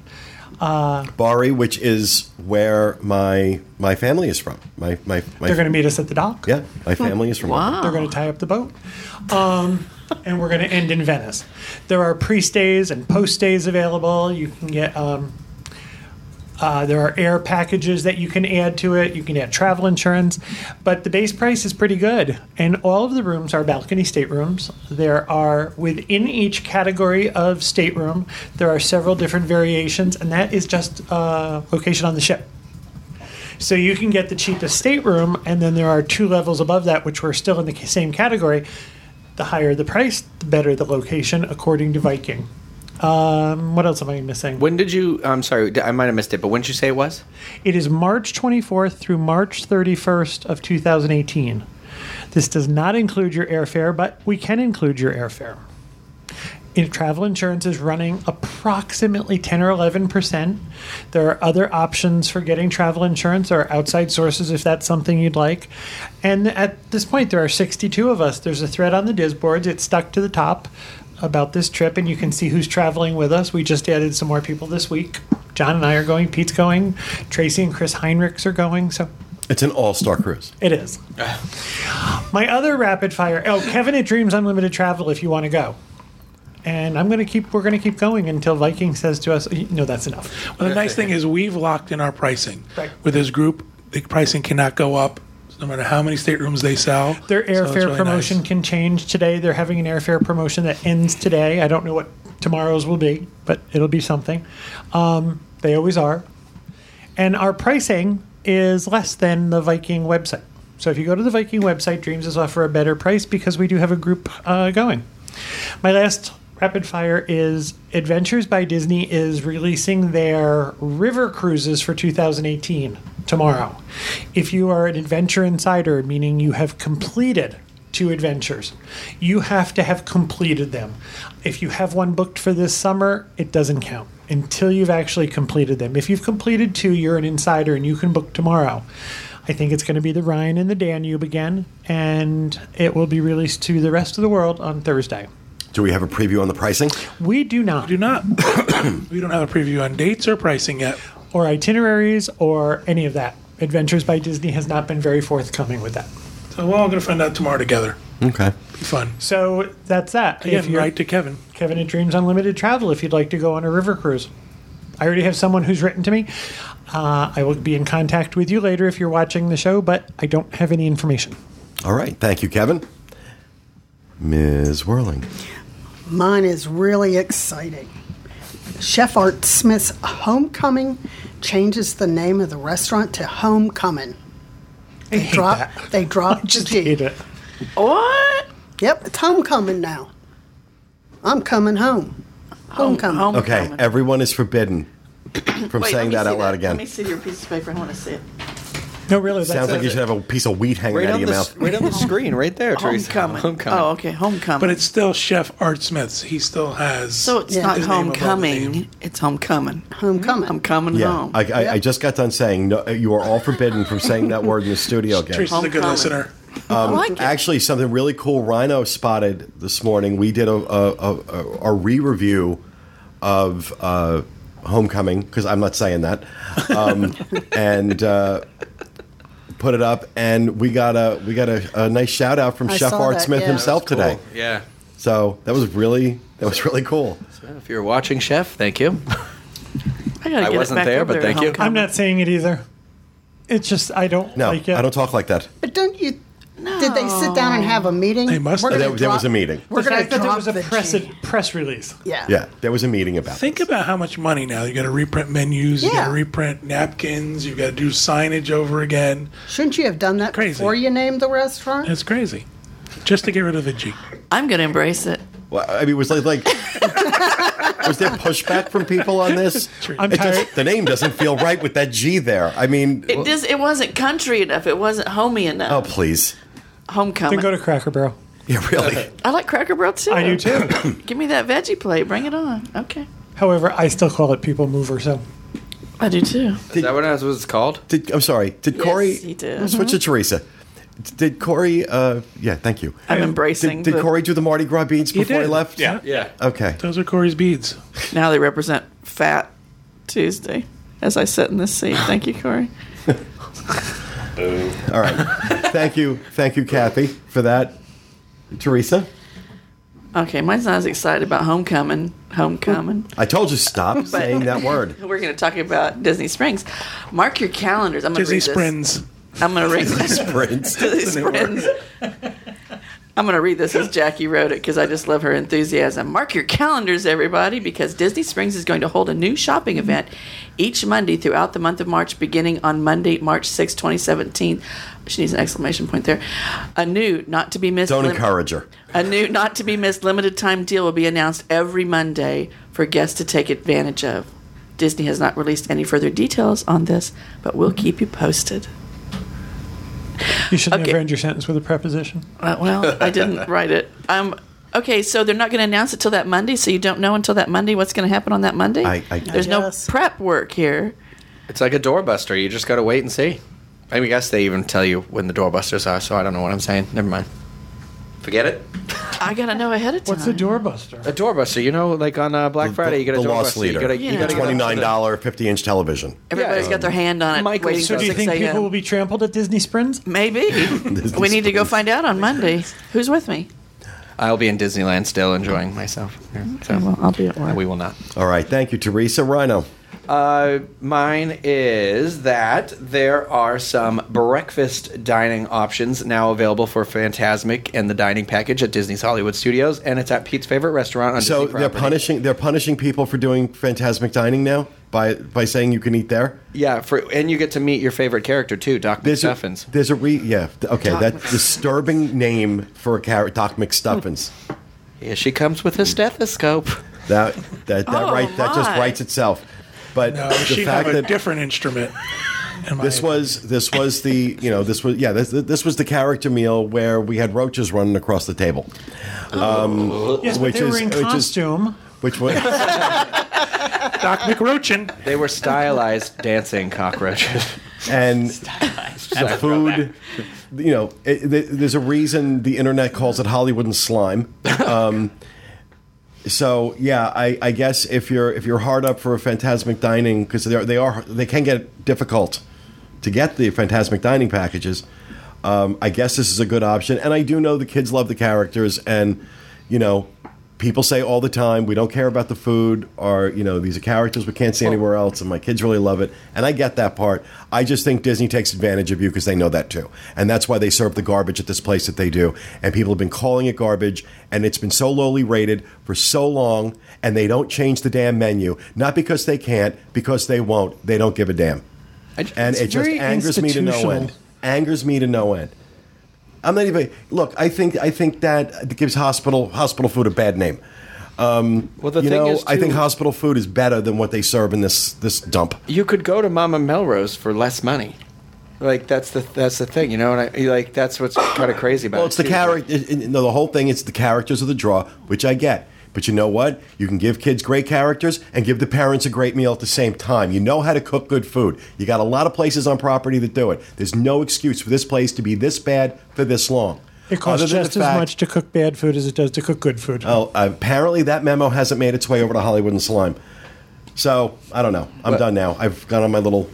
Bari, which is where my my family is from. My my, my They're going to meet us at the dock. yeah, my family is from. Wow. They're going to tie up the boat. Um, and we're going to end in Venice. There are pre stays and post stays available. You can get um, Uh, there are air packages that you can add to it. You can add travel insurance, but the base price is pretty good. And all of the rooms are balcony staterooms. There are within each category of stateroom, there are several different variations, and that is just uh, location on the ship. So you can get the cheapest stateroom, and then there are two levels above that, which were still in the same category. The higher the price, the better the location, according to Viking. Um, what else am I missing? When did you? I'm sorry, I might have missed it, but when did you say it was? It is March 24th through March 31st of 2018. This does not include your airfare, but we can include your airfare. In travel insurance is running approximately 10 or 11 percent. There are other options for getting travel insurance or outside sources if that's something you'd like. And at this point, there are 62 of us. There's a thread on the Disboards. It's stuck to the top about this trip, and you can see who's traveling with us. We just added some more people this week. John and I are going. Pete's going. Tracey and Chris Heinrichs are going. So It's an all-star cruise. it is. My other rapid fire. Oh, Kevin at Dreams Unlimited Travel. If you want to go, and I'm going to keep. We're going to keep going until Viking says to us, "No, that's enough." Well, the nice thing is we've locked in our pricing. Right. With this group, the pricing cannot go up no matter how many staterooms they sell. Their So airfare really promotion nice. can change today. They're having an airfare promotion that ends today. I don't know what tomorrow's will be, but it'll be something. Um, they always are. And our pricing is less than the Viking website. So if you go to the Viking website, Dreams is offer a better price because we do have a group uh, going. My last rapid fire is Adventures by Disney is releasing their river cruises for 2018 tomorrow. If you are an adventure insider, meaning you have completed two adventures, you have to have completed them. If you have one booked for this summer, it doesn't count until you've actually completed them. If you've completed two, you're an insider and you can book tomorrow. I think it's going to be the Rhine and the Danube again, and it will be released to the rest of the world on Thursday. Do we have a preview on the pricing? We do not, Do not. we don't have a preview on dates or pricing yet. or itineraries, or any of that. Adventures by Disney has not been very forthcoming with that. So we're all going to find out tomorrow together. Okay. Be fun. So that's that. Again, if you're right to Kevin. Kevin at Dreams Unlimited Travel, if you'd like to go on a river cruise, I already have someone who's written to me. Uh, I will be in contact with you later if you're watching the show, but I don't have any information. All right. Thank you, Kevin. Ms. Whirling. Mine is really exciting. Chef Art Smith's Homecoming changes the name of the restaurant to Homecoming. I hate Drop, that. they dropped I the just G. hate it. What? Yep, it's Homecoming now. I'm coming home. Homecoming. Home- Okay. Homecoming. Everyone is forbidden from Wait, saying let me that see out loud again. Let me see your piece of paper. I want to see it. No, really, that's Sounds like it. you should have a piece of wheat hanging Right out of your the mouth. right on the screen, right there, Teresa. Homecoming. Homecoming. Oh, okay. Homecoming. But it's still Chef Art Smith's. He still has. so it's Yeah. not his name above the homecoming. name. It's homecoming. Homecoming. I'm coming Yeah, home. I, I, I just got done saying no, you are all forbidden from saying that word in the studio again. Teresa's a good Homecoming. listener. I like it. Actually, something really cool Rhino spotted this morning. We did a, a, a, a, a re-review of uh, Homecoming because I'm not saying that, um, and uh, put it up, and we got a we got a, a nice shout out from I Chef Art that, Smith yeah. himself today. Yeah. So that was really that was really cool. If you're watching, Chef, thank you. I, I wasn't back there, but to thank you. I'm not saying it either. It's just I don't No, like it. I don't talk like that. But don't you? Did they sit down and have a meeting? They must have. gonna There, there was a meeting. We're the going fact to that there drop was a the press press release. Yeah. Yeah, there was a meeting about. Think this. about how much money now. You got to reprint menus. Yeah. You got to reprint napkins. You got to do signage over again. Shouldn't you have done that Crazy. before you named the restaurant? It's crazy. Just to get rid of the G. I'm going to embrace it. Well, I mean, was like, like was there pushback from people on this? I'm It tired. just, the name doesn't feel right with that G there. I mean, It just it wasn't country enough. It wasn't homey enough. oh please, Homecoming. Then go to Cracker Barrel. yeah, really. I like Cracker Barrel too. I do too. Give me that veggie plate. Bring it on. Okay. However, I still call it People Mover. So I do too. Is that what it was called? Did, I'm sorry. Did Yes, Corey? he did. I'll Switch to Teresa. Did Corey? Uh, yeah, thank you. I'm embracing. Did, did the, Corey do the Mardi Gras beads before he did. left? Yeah. Yeah. Okay. Those are Corey's beads. Now they represent Fat Tuesday. As I sit in this seat. Thank you, Corey. All right. thank you. Thank you, Kathy, for that. Teresa. Okay, mine's not as excited about Homecoming. Homecoming. I told you stop saying that word. We're going to talk about Disney Springs. Mark your calendars. I'm going to Disney read this. Springs. I'm going to read this. Prince. Disney Springs. I'm going to read this as Jackie wrote it because I just love her enthusiasm. Mark your calendars, everybody, because Disney Springs is going to hold a new shopping event each Monday throughout the month of March, beginning on Monday, March 6, 2017. She needs an exclamation point there. A new, not to be missed. Don't lim- encourage her. A new, not to be missed, limited time deal will be announced every Monday for guests to take advantage of. Disney has not released any further details on this, but we'll keep you posted. You should Okay. never end your sentence with a preposition. Uh, well, I didn't write it. Um, okay, so they're not going to announce it till that Monday, so you don't know until that Monday what's going to happen on that Monday. I- I- There's Yes. no prep work here. It's like a doorbuster. You just got to wait and see. I I guess they even tell you when the doorbusters are, so I don't know what I'm saying. Never mind. Forget it. I got to know ahead of time. What's a doorbuster? A doorbuster, you know, like on uh, Black Friday, you get a the doorbuster. lost leader. You gotta, you Yeah. gotta get up to the- nine dollar fifty inch television. Everybody's Yeah. got their hand on it, Michael, waiting So till do you 6 think a.m. people will be trampled at Disney Springs? Maybe. we need to go find out on Monday. Who's with me? I'll be in Disneyland still enjoying myself. Yeah, so Well, I'll be at work. we will not. All right, thank you, Teresa Rhino. Uh, mine is that there are some breakfast dining options now available for Fantasmic and the dining package at Disney's Hollywood Studios, and it's at Pete's favorite restaurant on So Disney they're property. punishing they're punishing people for doing fantasmic dining now by by saying you can eat there. Yeah, for and you get to meet your favorite character too, Doc There's a, McStuffins. there's a re yeah okay Doc that Mc- disturbing name for a character Doc McStuffins. Here she comes with a stethoscope. That that that Oh, right that just writes itself. But No, the she have fact a that different instrument. this opinion. was this was the you know this was yeah this this was the character meal where we had roaches running across the table. Yes, but Which they were is- in which is- costume. Which was Doc McRoachin. They were stylized dancing cockroaches. and the food. You know, it, th- there's a reason the internet calls it Hollywood and slime. Um, so yeah, I, I guess if you're if you're hard up for a fantasmic dining because they are, they are they can get difficult to get the fantasmic dining packages. Um, I guess this is a good option, and I do know the kids love the characters, and you know, people say all the time we don't care about the food, or you know, these are characters we can't see anywhere else, and my kids really love it, and I get that part. I just think Disney takes advantage of you because they know that too, and that's why they serve the garbage at this place that they do, and people have been calling it garbage, and it's been so lowly rated for so long, and they don't change the damn menu, not because they can't, because they won't. They don't give a damn and it just angers me to no end. Angers me to no end. I'm not even look. I think I think that gives hospital hospital food a bad name. Um, Well, the you thing know, is, I think hospital food is better than what they serve in this this dump. You could go to Mama Melrose for less money. Like that's the that's the thing, you know. And I like that's what's kind of crazy about. Well, it, it's the too. character. No, the whole thing. It's the characters of the draw, which I get. But you know what? You can give kids great characters and give the parents a great meal at the same time. You know how to cook good food. You got a lot of places on property that do it. There's no excuse for this place to be this bad for this long. It costs Other than the just as much to cook bad food as it does to cook good food. Oh, uh, apparently that memo hasn't made its way over to Hollywood and Slime. So I don't know. I'm But- done now. I've gone on my little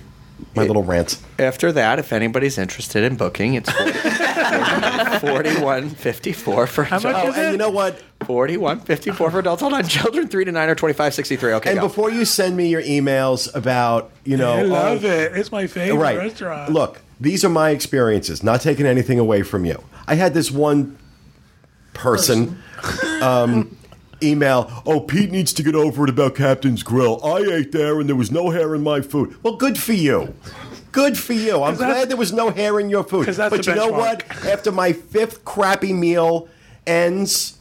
my little rant. After that, if anybody's interested in booking, it's forty-one fifty-four for How much Oh, is and you know what? forty-one fifty-four for adults. Hold on, children three to nine are twenty-five sixty-three. Okay, And go. before you send me your emails about you know, I love oh, it. It's my favorite right? restaurant. Look, these are my experiences. Not taking anything away from you. I had this one person. Um, email, oh, Pete needs to get over it about Captain's Grill. I ate there and there was no hair in my food. Well, good for you. Good for you. I'm glad there was no hair in your food. But you know what? After my fifth crappy meal ends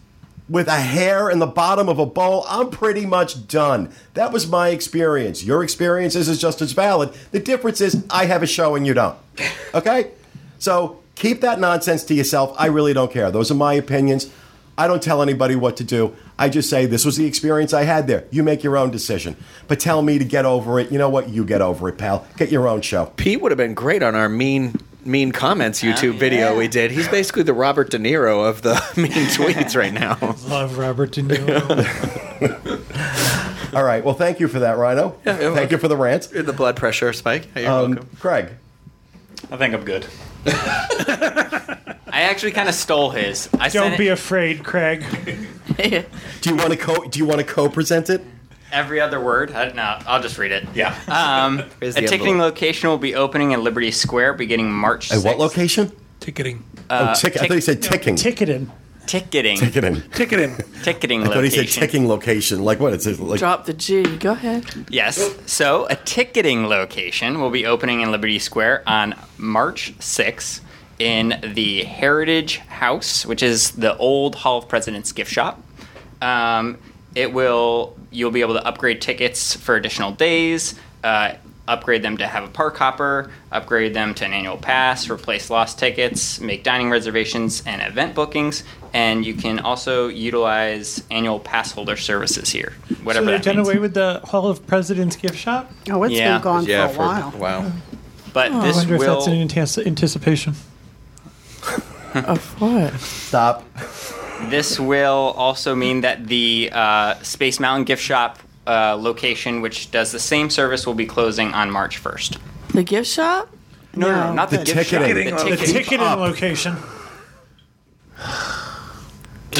with a hair in the bottom of a bowl, I'm pretty much done. That was my experience. Your experience is just as valid. The difference is I have a show and you don't. Okay? So keep that nonsense to yourself. I really don't care. Those are my opinions. I don't tell anybody what to do. I just say this was the experience I had there. You make your own decision. But tell me to get over it. You know what? You get over it, pal. Get your own show. Pete would have been great on our mean mean comments YouTube video we did. He's basically the Robert De Niro of the mean tweets right now. Love Robert De Niro. All right. Well, thank you for that, Rhino. Yeah, you're thank you for the rant. the blood pressure spike. Hey, you're Um, welcome. Craig. I think I'm good. I I actually kind of stole his. I Don't sent be it afraid, Craig. Do you want to co? Do you want to co-present it? every other word. I, no, I'll just read it. Yeah. Um, a Here's the ticketing envelope. location will be opening in Liberty Square beginning March. At what location? Ticketing. oh, tick- I tick- thought you said ticking. Ticketing. Ticketing. Ticketing. Ticketing. Ticketing I thought he location. said ticking location. Like what? It's like Drop the G. Go ahead. Yes. So a ticketing location will be opening in Liberty Square on March 6th in the Heritage House, which is the old Hall of Presidents gift shop. Um, it will you'll be able to upgrade tickets for additional days, uh, upgrade them to have a park hopper, upgrade them to an annual pass, replace lost tickets, make dining reservations and event bookings, and you can also utilize annual pass holder services here. Whatever so they've that done means. away with the Hall of Presidents gift shop. Oh, it's Yeah. been gone Yeah, for a while. wow. But I this wonder if will that's an anticipation. Of what? stop. This will also mean that the uh, Space Mountain gift shop uh, location, which does the same service, will be closing on March 1st. The gift shop? No, no, no, No. not the, The gift ticketing. shop. The The The ticketing. ticketing up. location.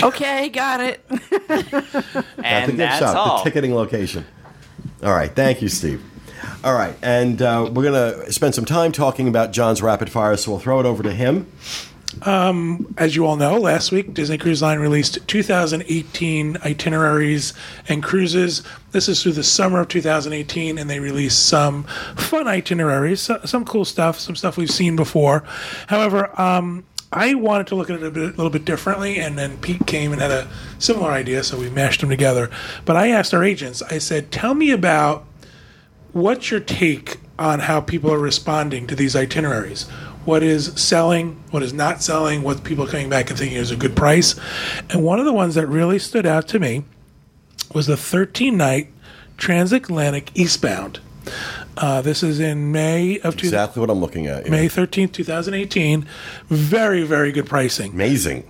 Okay, got it. At the gift that's shop, all. the ticketing location. All right, thank you, Steve. All right, and uh, we're gonna spend some time talking about John's rapid fire, so we'll throw it over to him. As you all know, last week Disney Cruise Line released 2018 itineraries and cruises. This is through the summer of 2018, and they released some fun itineraries, so- some cool stuff, some stuff we've seen before. However, um, I wanted to look at it a, bit, a little bit differently, and then Pete came and had a similar idea, so we mashed them together. But I asked our agents, I said, "Tell me about what's your take on how people are responding to these itineraries? What is selling? What is not selling? What people are coming back and thinking is a good price? And one of the ones that really stood out to me was the 13 night transatlantic eastbound. Uh, this is in May of two, Exactly what I'm looking at. yeah. May 13th, 2018. Very, very good pricing. Amazing.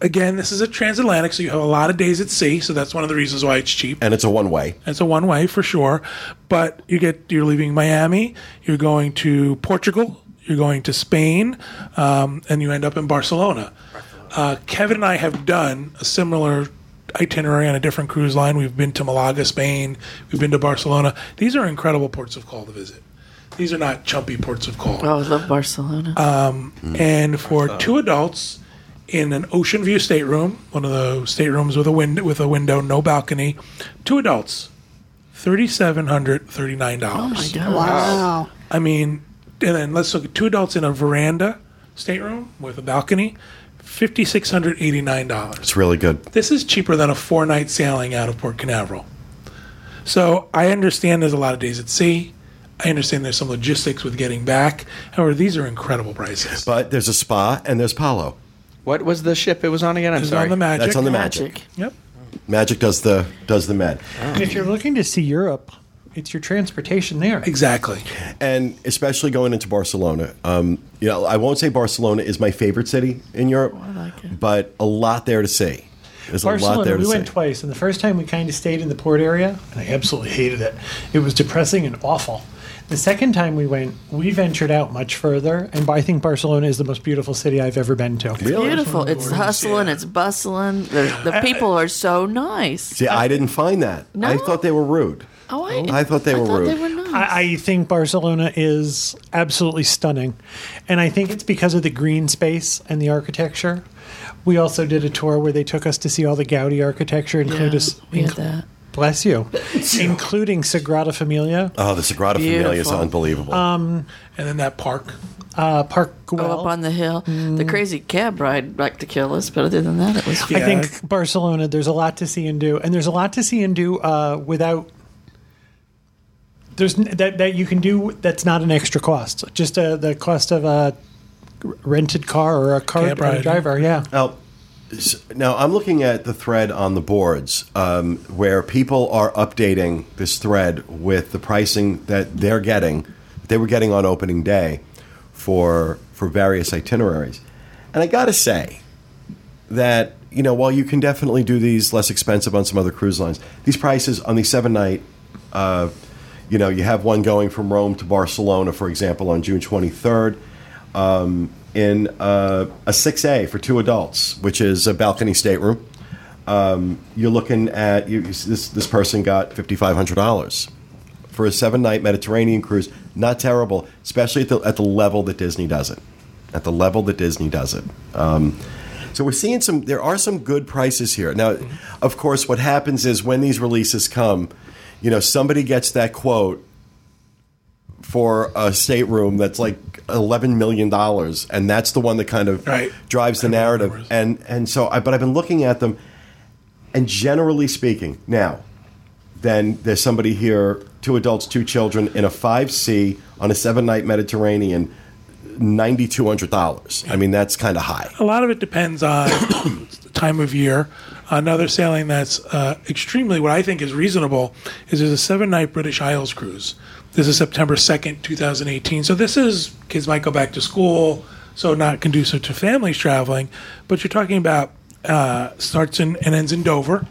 Again, this is a transatlantic, so you have a lot of days at sea, so that's one of the reasons why it's cheap. And it's a one way. It's a one way for sure, but you get you're leaving Miami, you're going to Portugal, you're going to Spain, um, and you end up in Barcelona. Uh, Kevin and I have done a similar itinerary on a different cruise line. We've been to Malaga, Spain. We've been to Barcelona. These are incredible ports of call to visit. These are not chumpy ports of call. Oh, I love Barcelona. And for two adults in an ocean view stateroom, one of the staterooms with a window with a window, no balcony, two adults, thirty seven hundred thirty nine oh my dollars. god. Wow. I mean, and then let's look at two adults in a veranda stateroom with a balcony, fifty six hundred eighty nine dollars. It's really good. This is cheaper than a four night sailing out of Port Canaveral. So I understand there's a lot of days at sea. I understand there's some logistics with getting back. However, these are incredible prices. But there's a spa and there's Palo. What was the ship it was on again? I'm This is sorry. on the Magic. That's on the Magic. Magic. Yep. Magic does the does the med. And if you're looking to see Europe, it's your transportation there. Exactly. and especially going into Barcelona. Um, you know, I won't say Barcelona is my favorite city in Europe, like it. but a lot there to see. There's a lot Barcelona, there to we see. went twice, and the first time we kind of stayed in the port area, and I absolutely hated it. It was depressing and awful. The second time we went, we ventured out much further, and I think Barcelona is the most beautiful city I've ever been to. Really? Beautiful. It's hustling. It's bustling. The, the people are so nice. See, I didn't find that. I thought they were rude. Oh, I, I thought they were thought rude. They were nice. I, I think Barcelona is absolutely stunning, and I think it's because of the green space and the architecture. We also did a tour where they took us to see all the Gaudi architecture, including yeah, us, we had that. bless you, including Sagrada Familia, Oh, the Sagrada Familia is Beautiful. unbelievable. And then that park. uh, Park Go Güell. up on the hill. The Mm. crazy cab ride like to kill us, but other than that, it was. Yeah. I think Barcelona. There's a lot to see and do, and there's a lot to see and do uh, without. There's that that you can do that's not an extra cost. Just uh, the cost of a rented car or a car or a driver. Yeah. Now, now I'm looking at the thread on the boards um, where people are updating this thread with the pricing that they're getting, they were getting on opening day for for various itineraries, and I got to say that you know while you can definitely do these less expensive on some other cruise lines, these prices on the seven night. Uh, you know, you have one going from Rome to Barcelona, for example, on June 23rd. Um, in uh, a 6A for two adults, which is a balcony stateroom. Um, you're looking at you, this. This person got fifty five hundred dollars for a seven night Mediterranean cruise. Not terrible, especially at the at the level that Disney does it. At the level that Disney does it. Um, so we're seeing some. There are some good prices here. Now, of course, what happens is when these releases come, you know, somebody gets that quote for a stateroom that's like eleven million dollars, and that's the one that kind of Right. drives the narrative. And and so, I, but I've been looking at them, and generally speaking, now, then there's somebody here, two adults, two children, in a five C on a seven night Mediterranean, ninety two hundred dollars. I mean, that's kind of high. A lot of it depends on the time of year. Another sailing that's uh, extremely, what I think is reasonable, is there's a seven night British Isles cruise. This is September 2nd, 2018. So this is, kids might go back to school, so not conducive to families traveling. But you're talking about uh, starts in, and ends in Dover,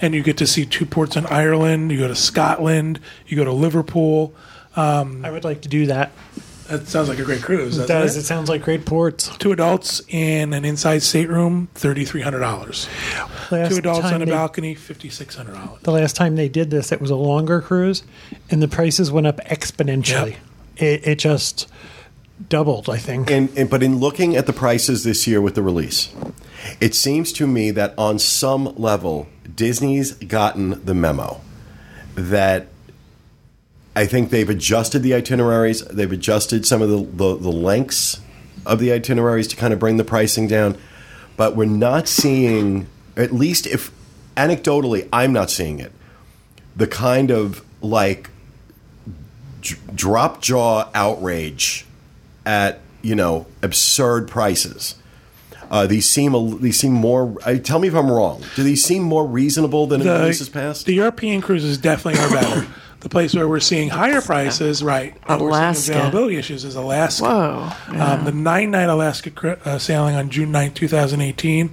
and you get to see two ports in Ireland. You go to Scotland, you go to Liverpool. I would like to do that. That sounds like a great cruise. It doesn't it? It sounds like great ports. Two adults in an inside stateroom, thirty three hundred dollars. Two adults on a balcony, fifty six hundred dollars. The last time they did this, it was a longer cruise, and the prices went up exponentially. It, it just doubled, I think. And, and but in looking at the prices this year with the release, it seems to me that on some level Disney's gotten the memo that I think they've adjusted the itineraries, they've adjusted some of the, the, the lengths of the itineraries to kind of bring the pricing down, but we're not seeing at least if anecdotally I'm not seeing it the kind of like d- drop jaw outrage at you know absurd prices. Uh, these seem a, these seem more. Uh, tell me if I'm wrong. Do these seem more reasonable than in the past? the European cruises definitely are better. the place where we're seeing higher prices, right? where we're seeing Alaska. availability issues is Alaska. Whoa. Um, the nine night Alaska cr- uh, sailing on June 9, 2018.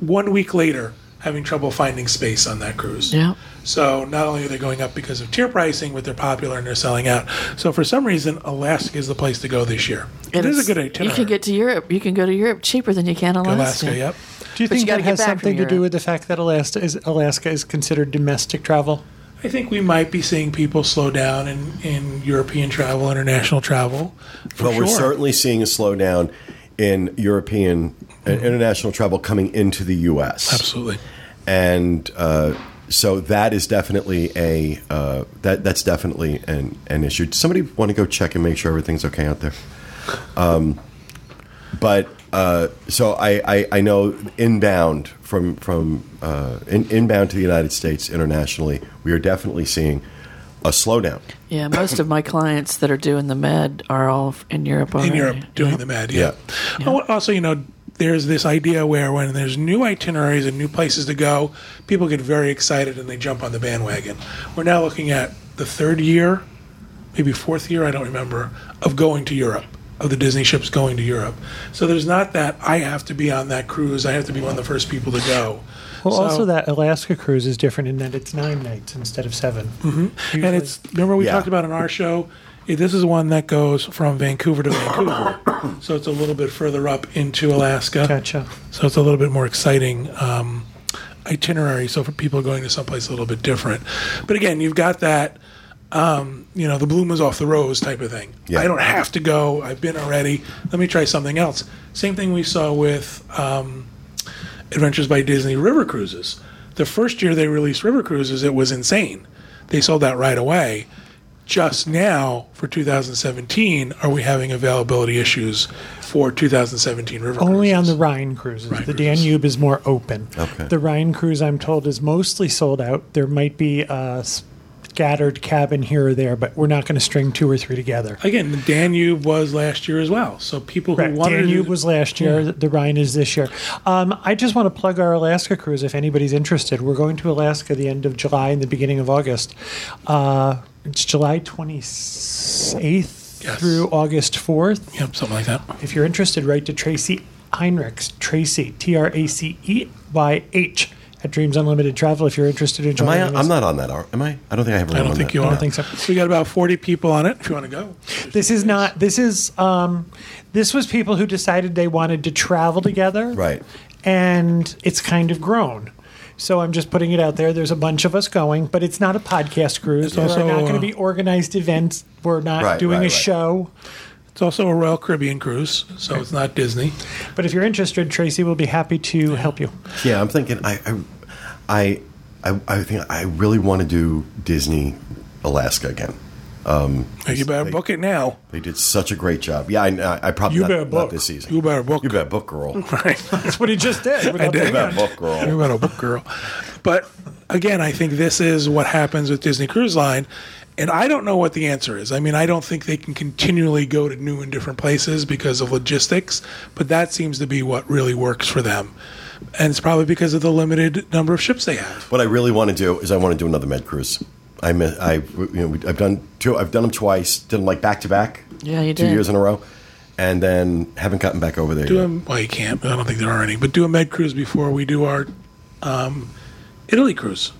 One week later, having trouble finding space on that cruise. Yeah. So not only are they going up because of tier pricing, but they're popular and they're selling out. So for some reason, Alaska is the place to go this year. It is a good itinerary. You can get to Europe. You can go to Europe cheaper than you can Alaska. Alaska. Yep. Do you But think gotta that has something to do with the fact that Alaska is Alaska is considered domestic travel? I think we might be seeing people slow down in, in European travel, international travel. Well, sure. we're certainly seeing a slowdown in European and international travel coming into the U.S. Absolutely. and uh, so that is definitely a uh, that that's definitely an, an issue. Somebody want to go check and make sure everything's okay out there? Um, but uh, so I, I, I know inbound from from uh, in, inbound to the United States internationally, we are definitely seeing a slowdown. Yeah, most of my clients that are doing the med are all in Europe already. in Europe doing the med. Yeah. Yeah. Oh, Also, you know, there's this idea where when there's new itineraries and new places to go, people get very excited and they jump on the bandwagon. We're now looking at the third year, maybe fourth year, I don't remember, of going to Europe. Of the Disney ships going to Europe, so there's not that I have to be on that cruise. I have to be one of the first people to go. Well, So- also that Alaska cruise is different in that it's nine nights instead of 7 Mm-hmm. and it's remember we Yeah. talked about in our show eh, this is one that goes from vancouver to vancouver so it's a little bit further up into alaska Gotcha. so it's a little bit more exciting um, itinerary so for people going to someplace a little bit different but again you've got that um, you know the bloom is off the rose type of thing Yeah. i don't have to go i've been already let me try something else same thing we saw with um, Adventures by Disney River Cruises. The first year they released River Cruises, it was insane. They sold out right away. Just now, for 2017, are we having availability issues for 2017 River Only on the Rhine cruises. Rhine the cruises. Danube is more open. Okay. The Rhine cruise, I'm told, is mostly sold out. There might be a scattered cabin here or there, but we're not going to string two or three together. Again, the Danube was last year as well. So people who Right. wanted Danube to, was last year. The Rhine is this year. Um, I just want to plug our Alaska cruise if anybody's interested. We're going to Alaska the end of July and the beginning of August. Uh, it's July 28th Yes. through August 4th. Yep, something like that. If you're interested, write to Tracey Heinrichs. Tracey, T R A C E Y H, at Dreams Unlimited Travel if you're interested in Am joining I, I'm not on that. Am I? I don't think I have. a I don't on think you I are. don't think so. We got about 40 people on it if you want to go. This is not. This is. Um, this was people who decided they wanted to travel together. Right. And it's kind of grown. So I'm just putting it out there. There's a bunch of us going, but it's not a podcast cruise. It's There also, are not going to be organized events. We're not Right, doing right, a right. show. It's also a Royal Caribbean cruise, so it's not Disney. But if you're interested, Tracey will be happy to help you. Yeah, I'm thinking. I, I, I, I, I think I really want to do Disney Alaska again. Um, you better they- book it now. They did such a great job. Yeah, I, I, I probably You not, better not book. this season. You better book. You better book, girl. Right. That's what he just did. without did. the better book, girl. You're about book girl. But again, I think this is what happens with Disney Cruise Line. And I don't know what the answer is. I mean, I don't think they can continually go to new and different places because of logistics, but that seems to be what really works for them. And it's probably because of the limited number of ships they have. What I really want to do is I want to do another med cruise. I I you know I've done two. I've done them twice. Did them like back to back. Yeah, you Two did. years in a row, and then haven't gotten back over there. Do yet. a, well, you can't. I don't think there are any. But do a med cruise before we do our um, Italy cruise.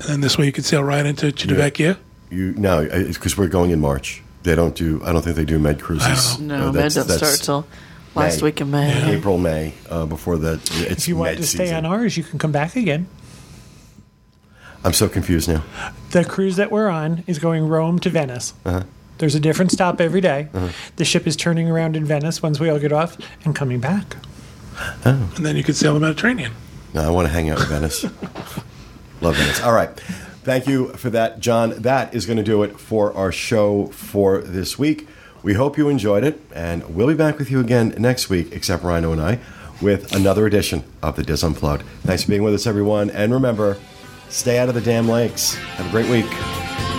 And then this way you can sail right into Civitavecchia. You no, it's because we're going in March. They don't do. I don't think they do med cruises. don't No, Uh, Med that's- don't start that's till last May. week in May. April, May uh, before that. It's If you want med to stay season. on ours, you can come back again. I'm so confused now. The cruise that we're on is going Rome to Venice. Uh-huh. There's a different stop every day. The ship is turning around in Venice once we all get off and coming back. And then you could sail the Mediterranean. No, I want to hang out in Venice. Love Venice. All right. Thank you for that, John. That is going to do it for our show for this week. We hope you enjoyed it, and we'll be back with you again next week, except Rhino and I, with another edition of the DIS Unplugged. Thanks for being with us, everyone. And remember, stay out of the damn lakes. Have a great week.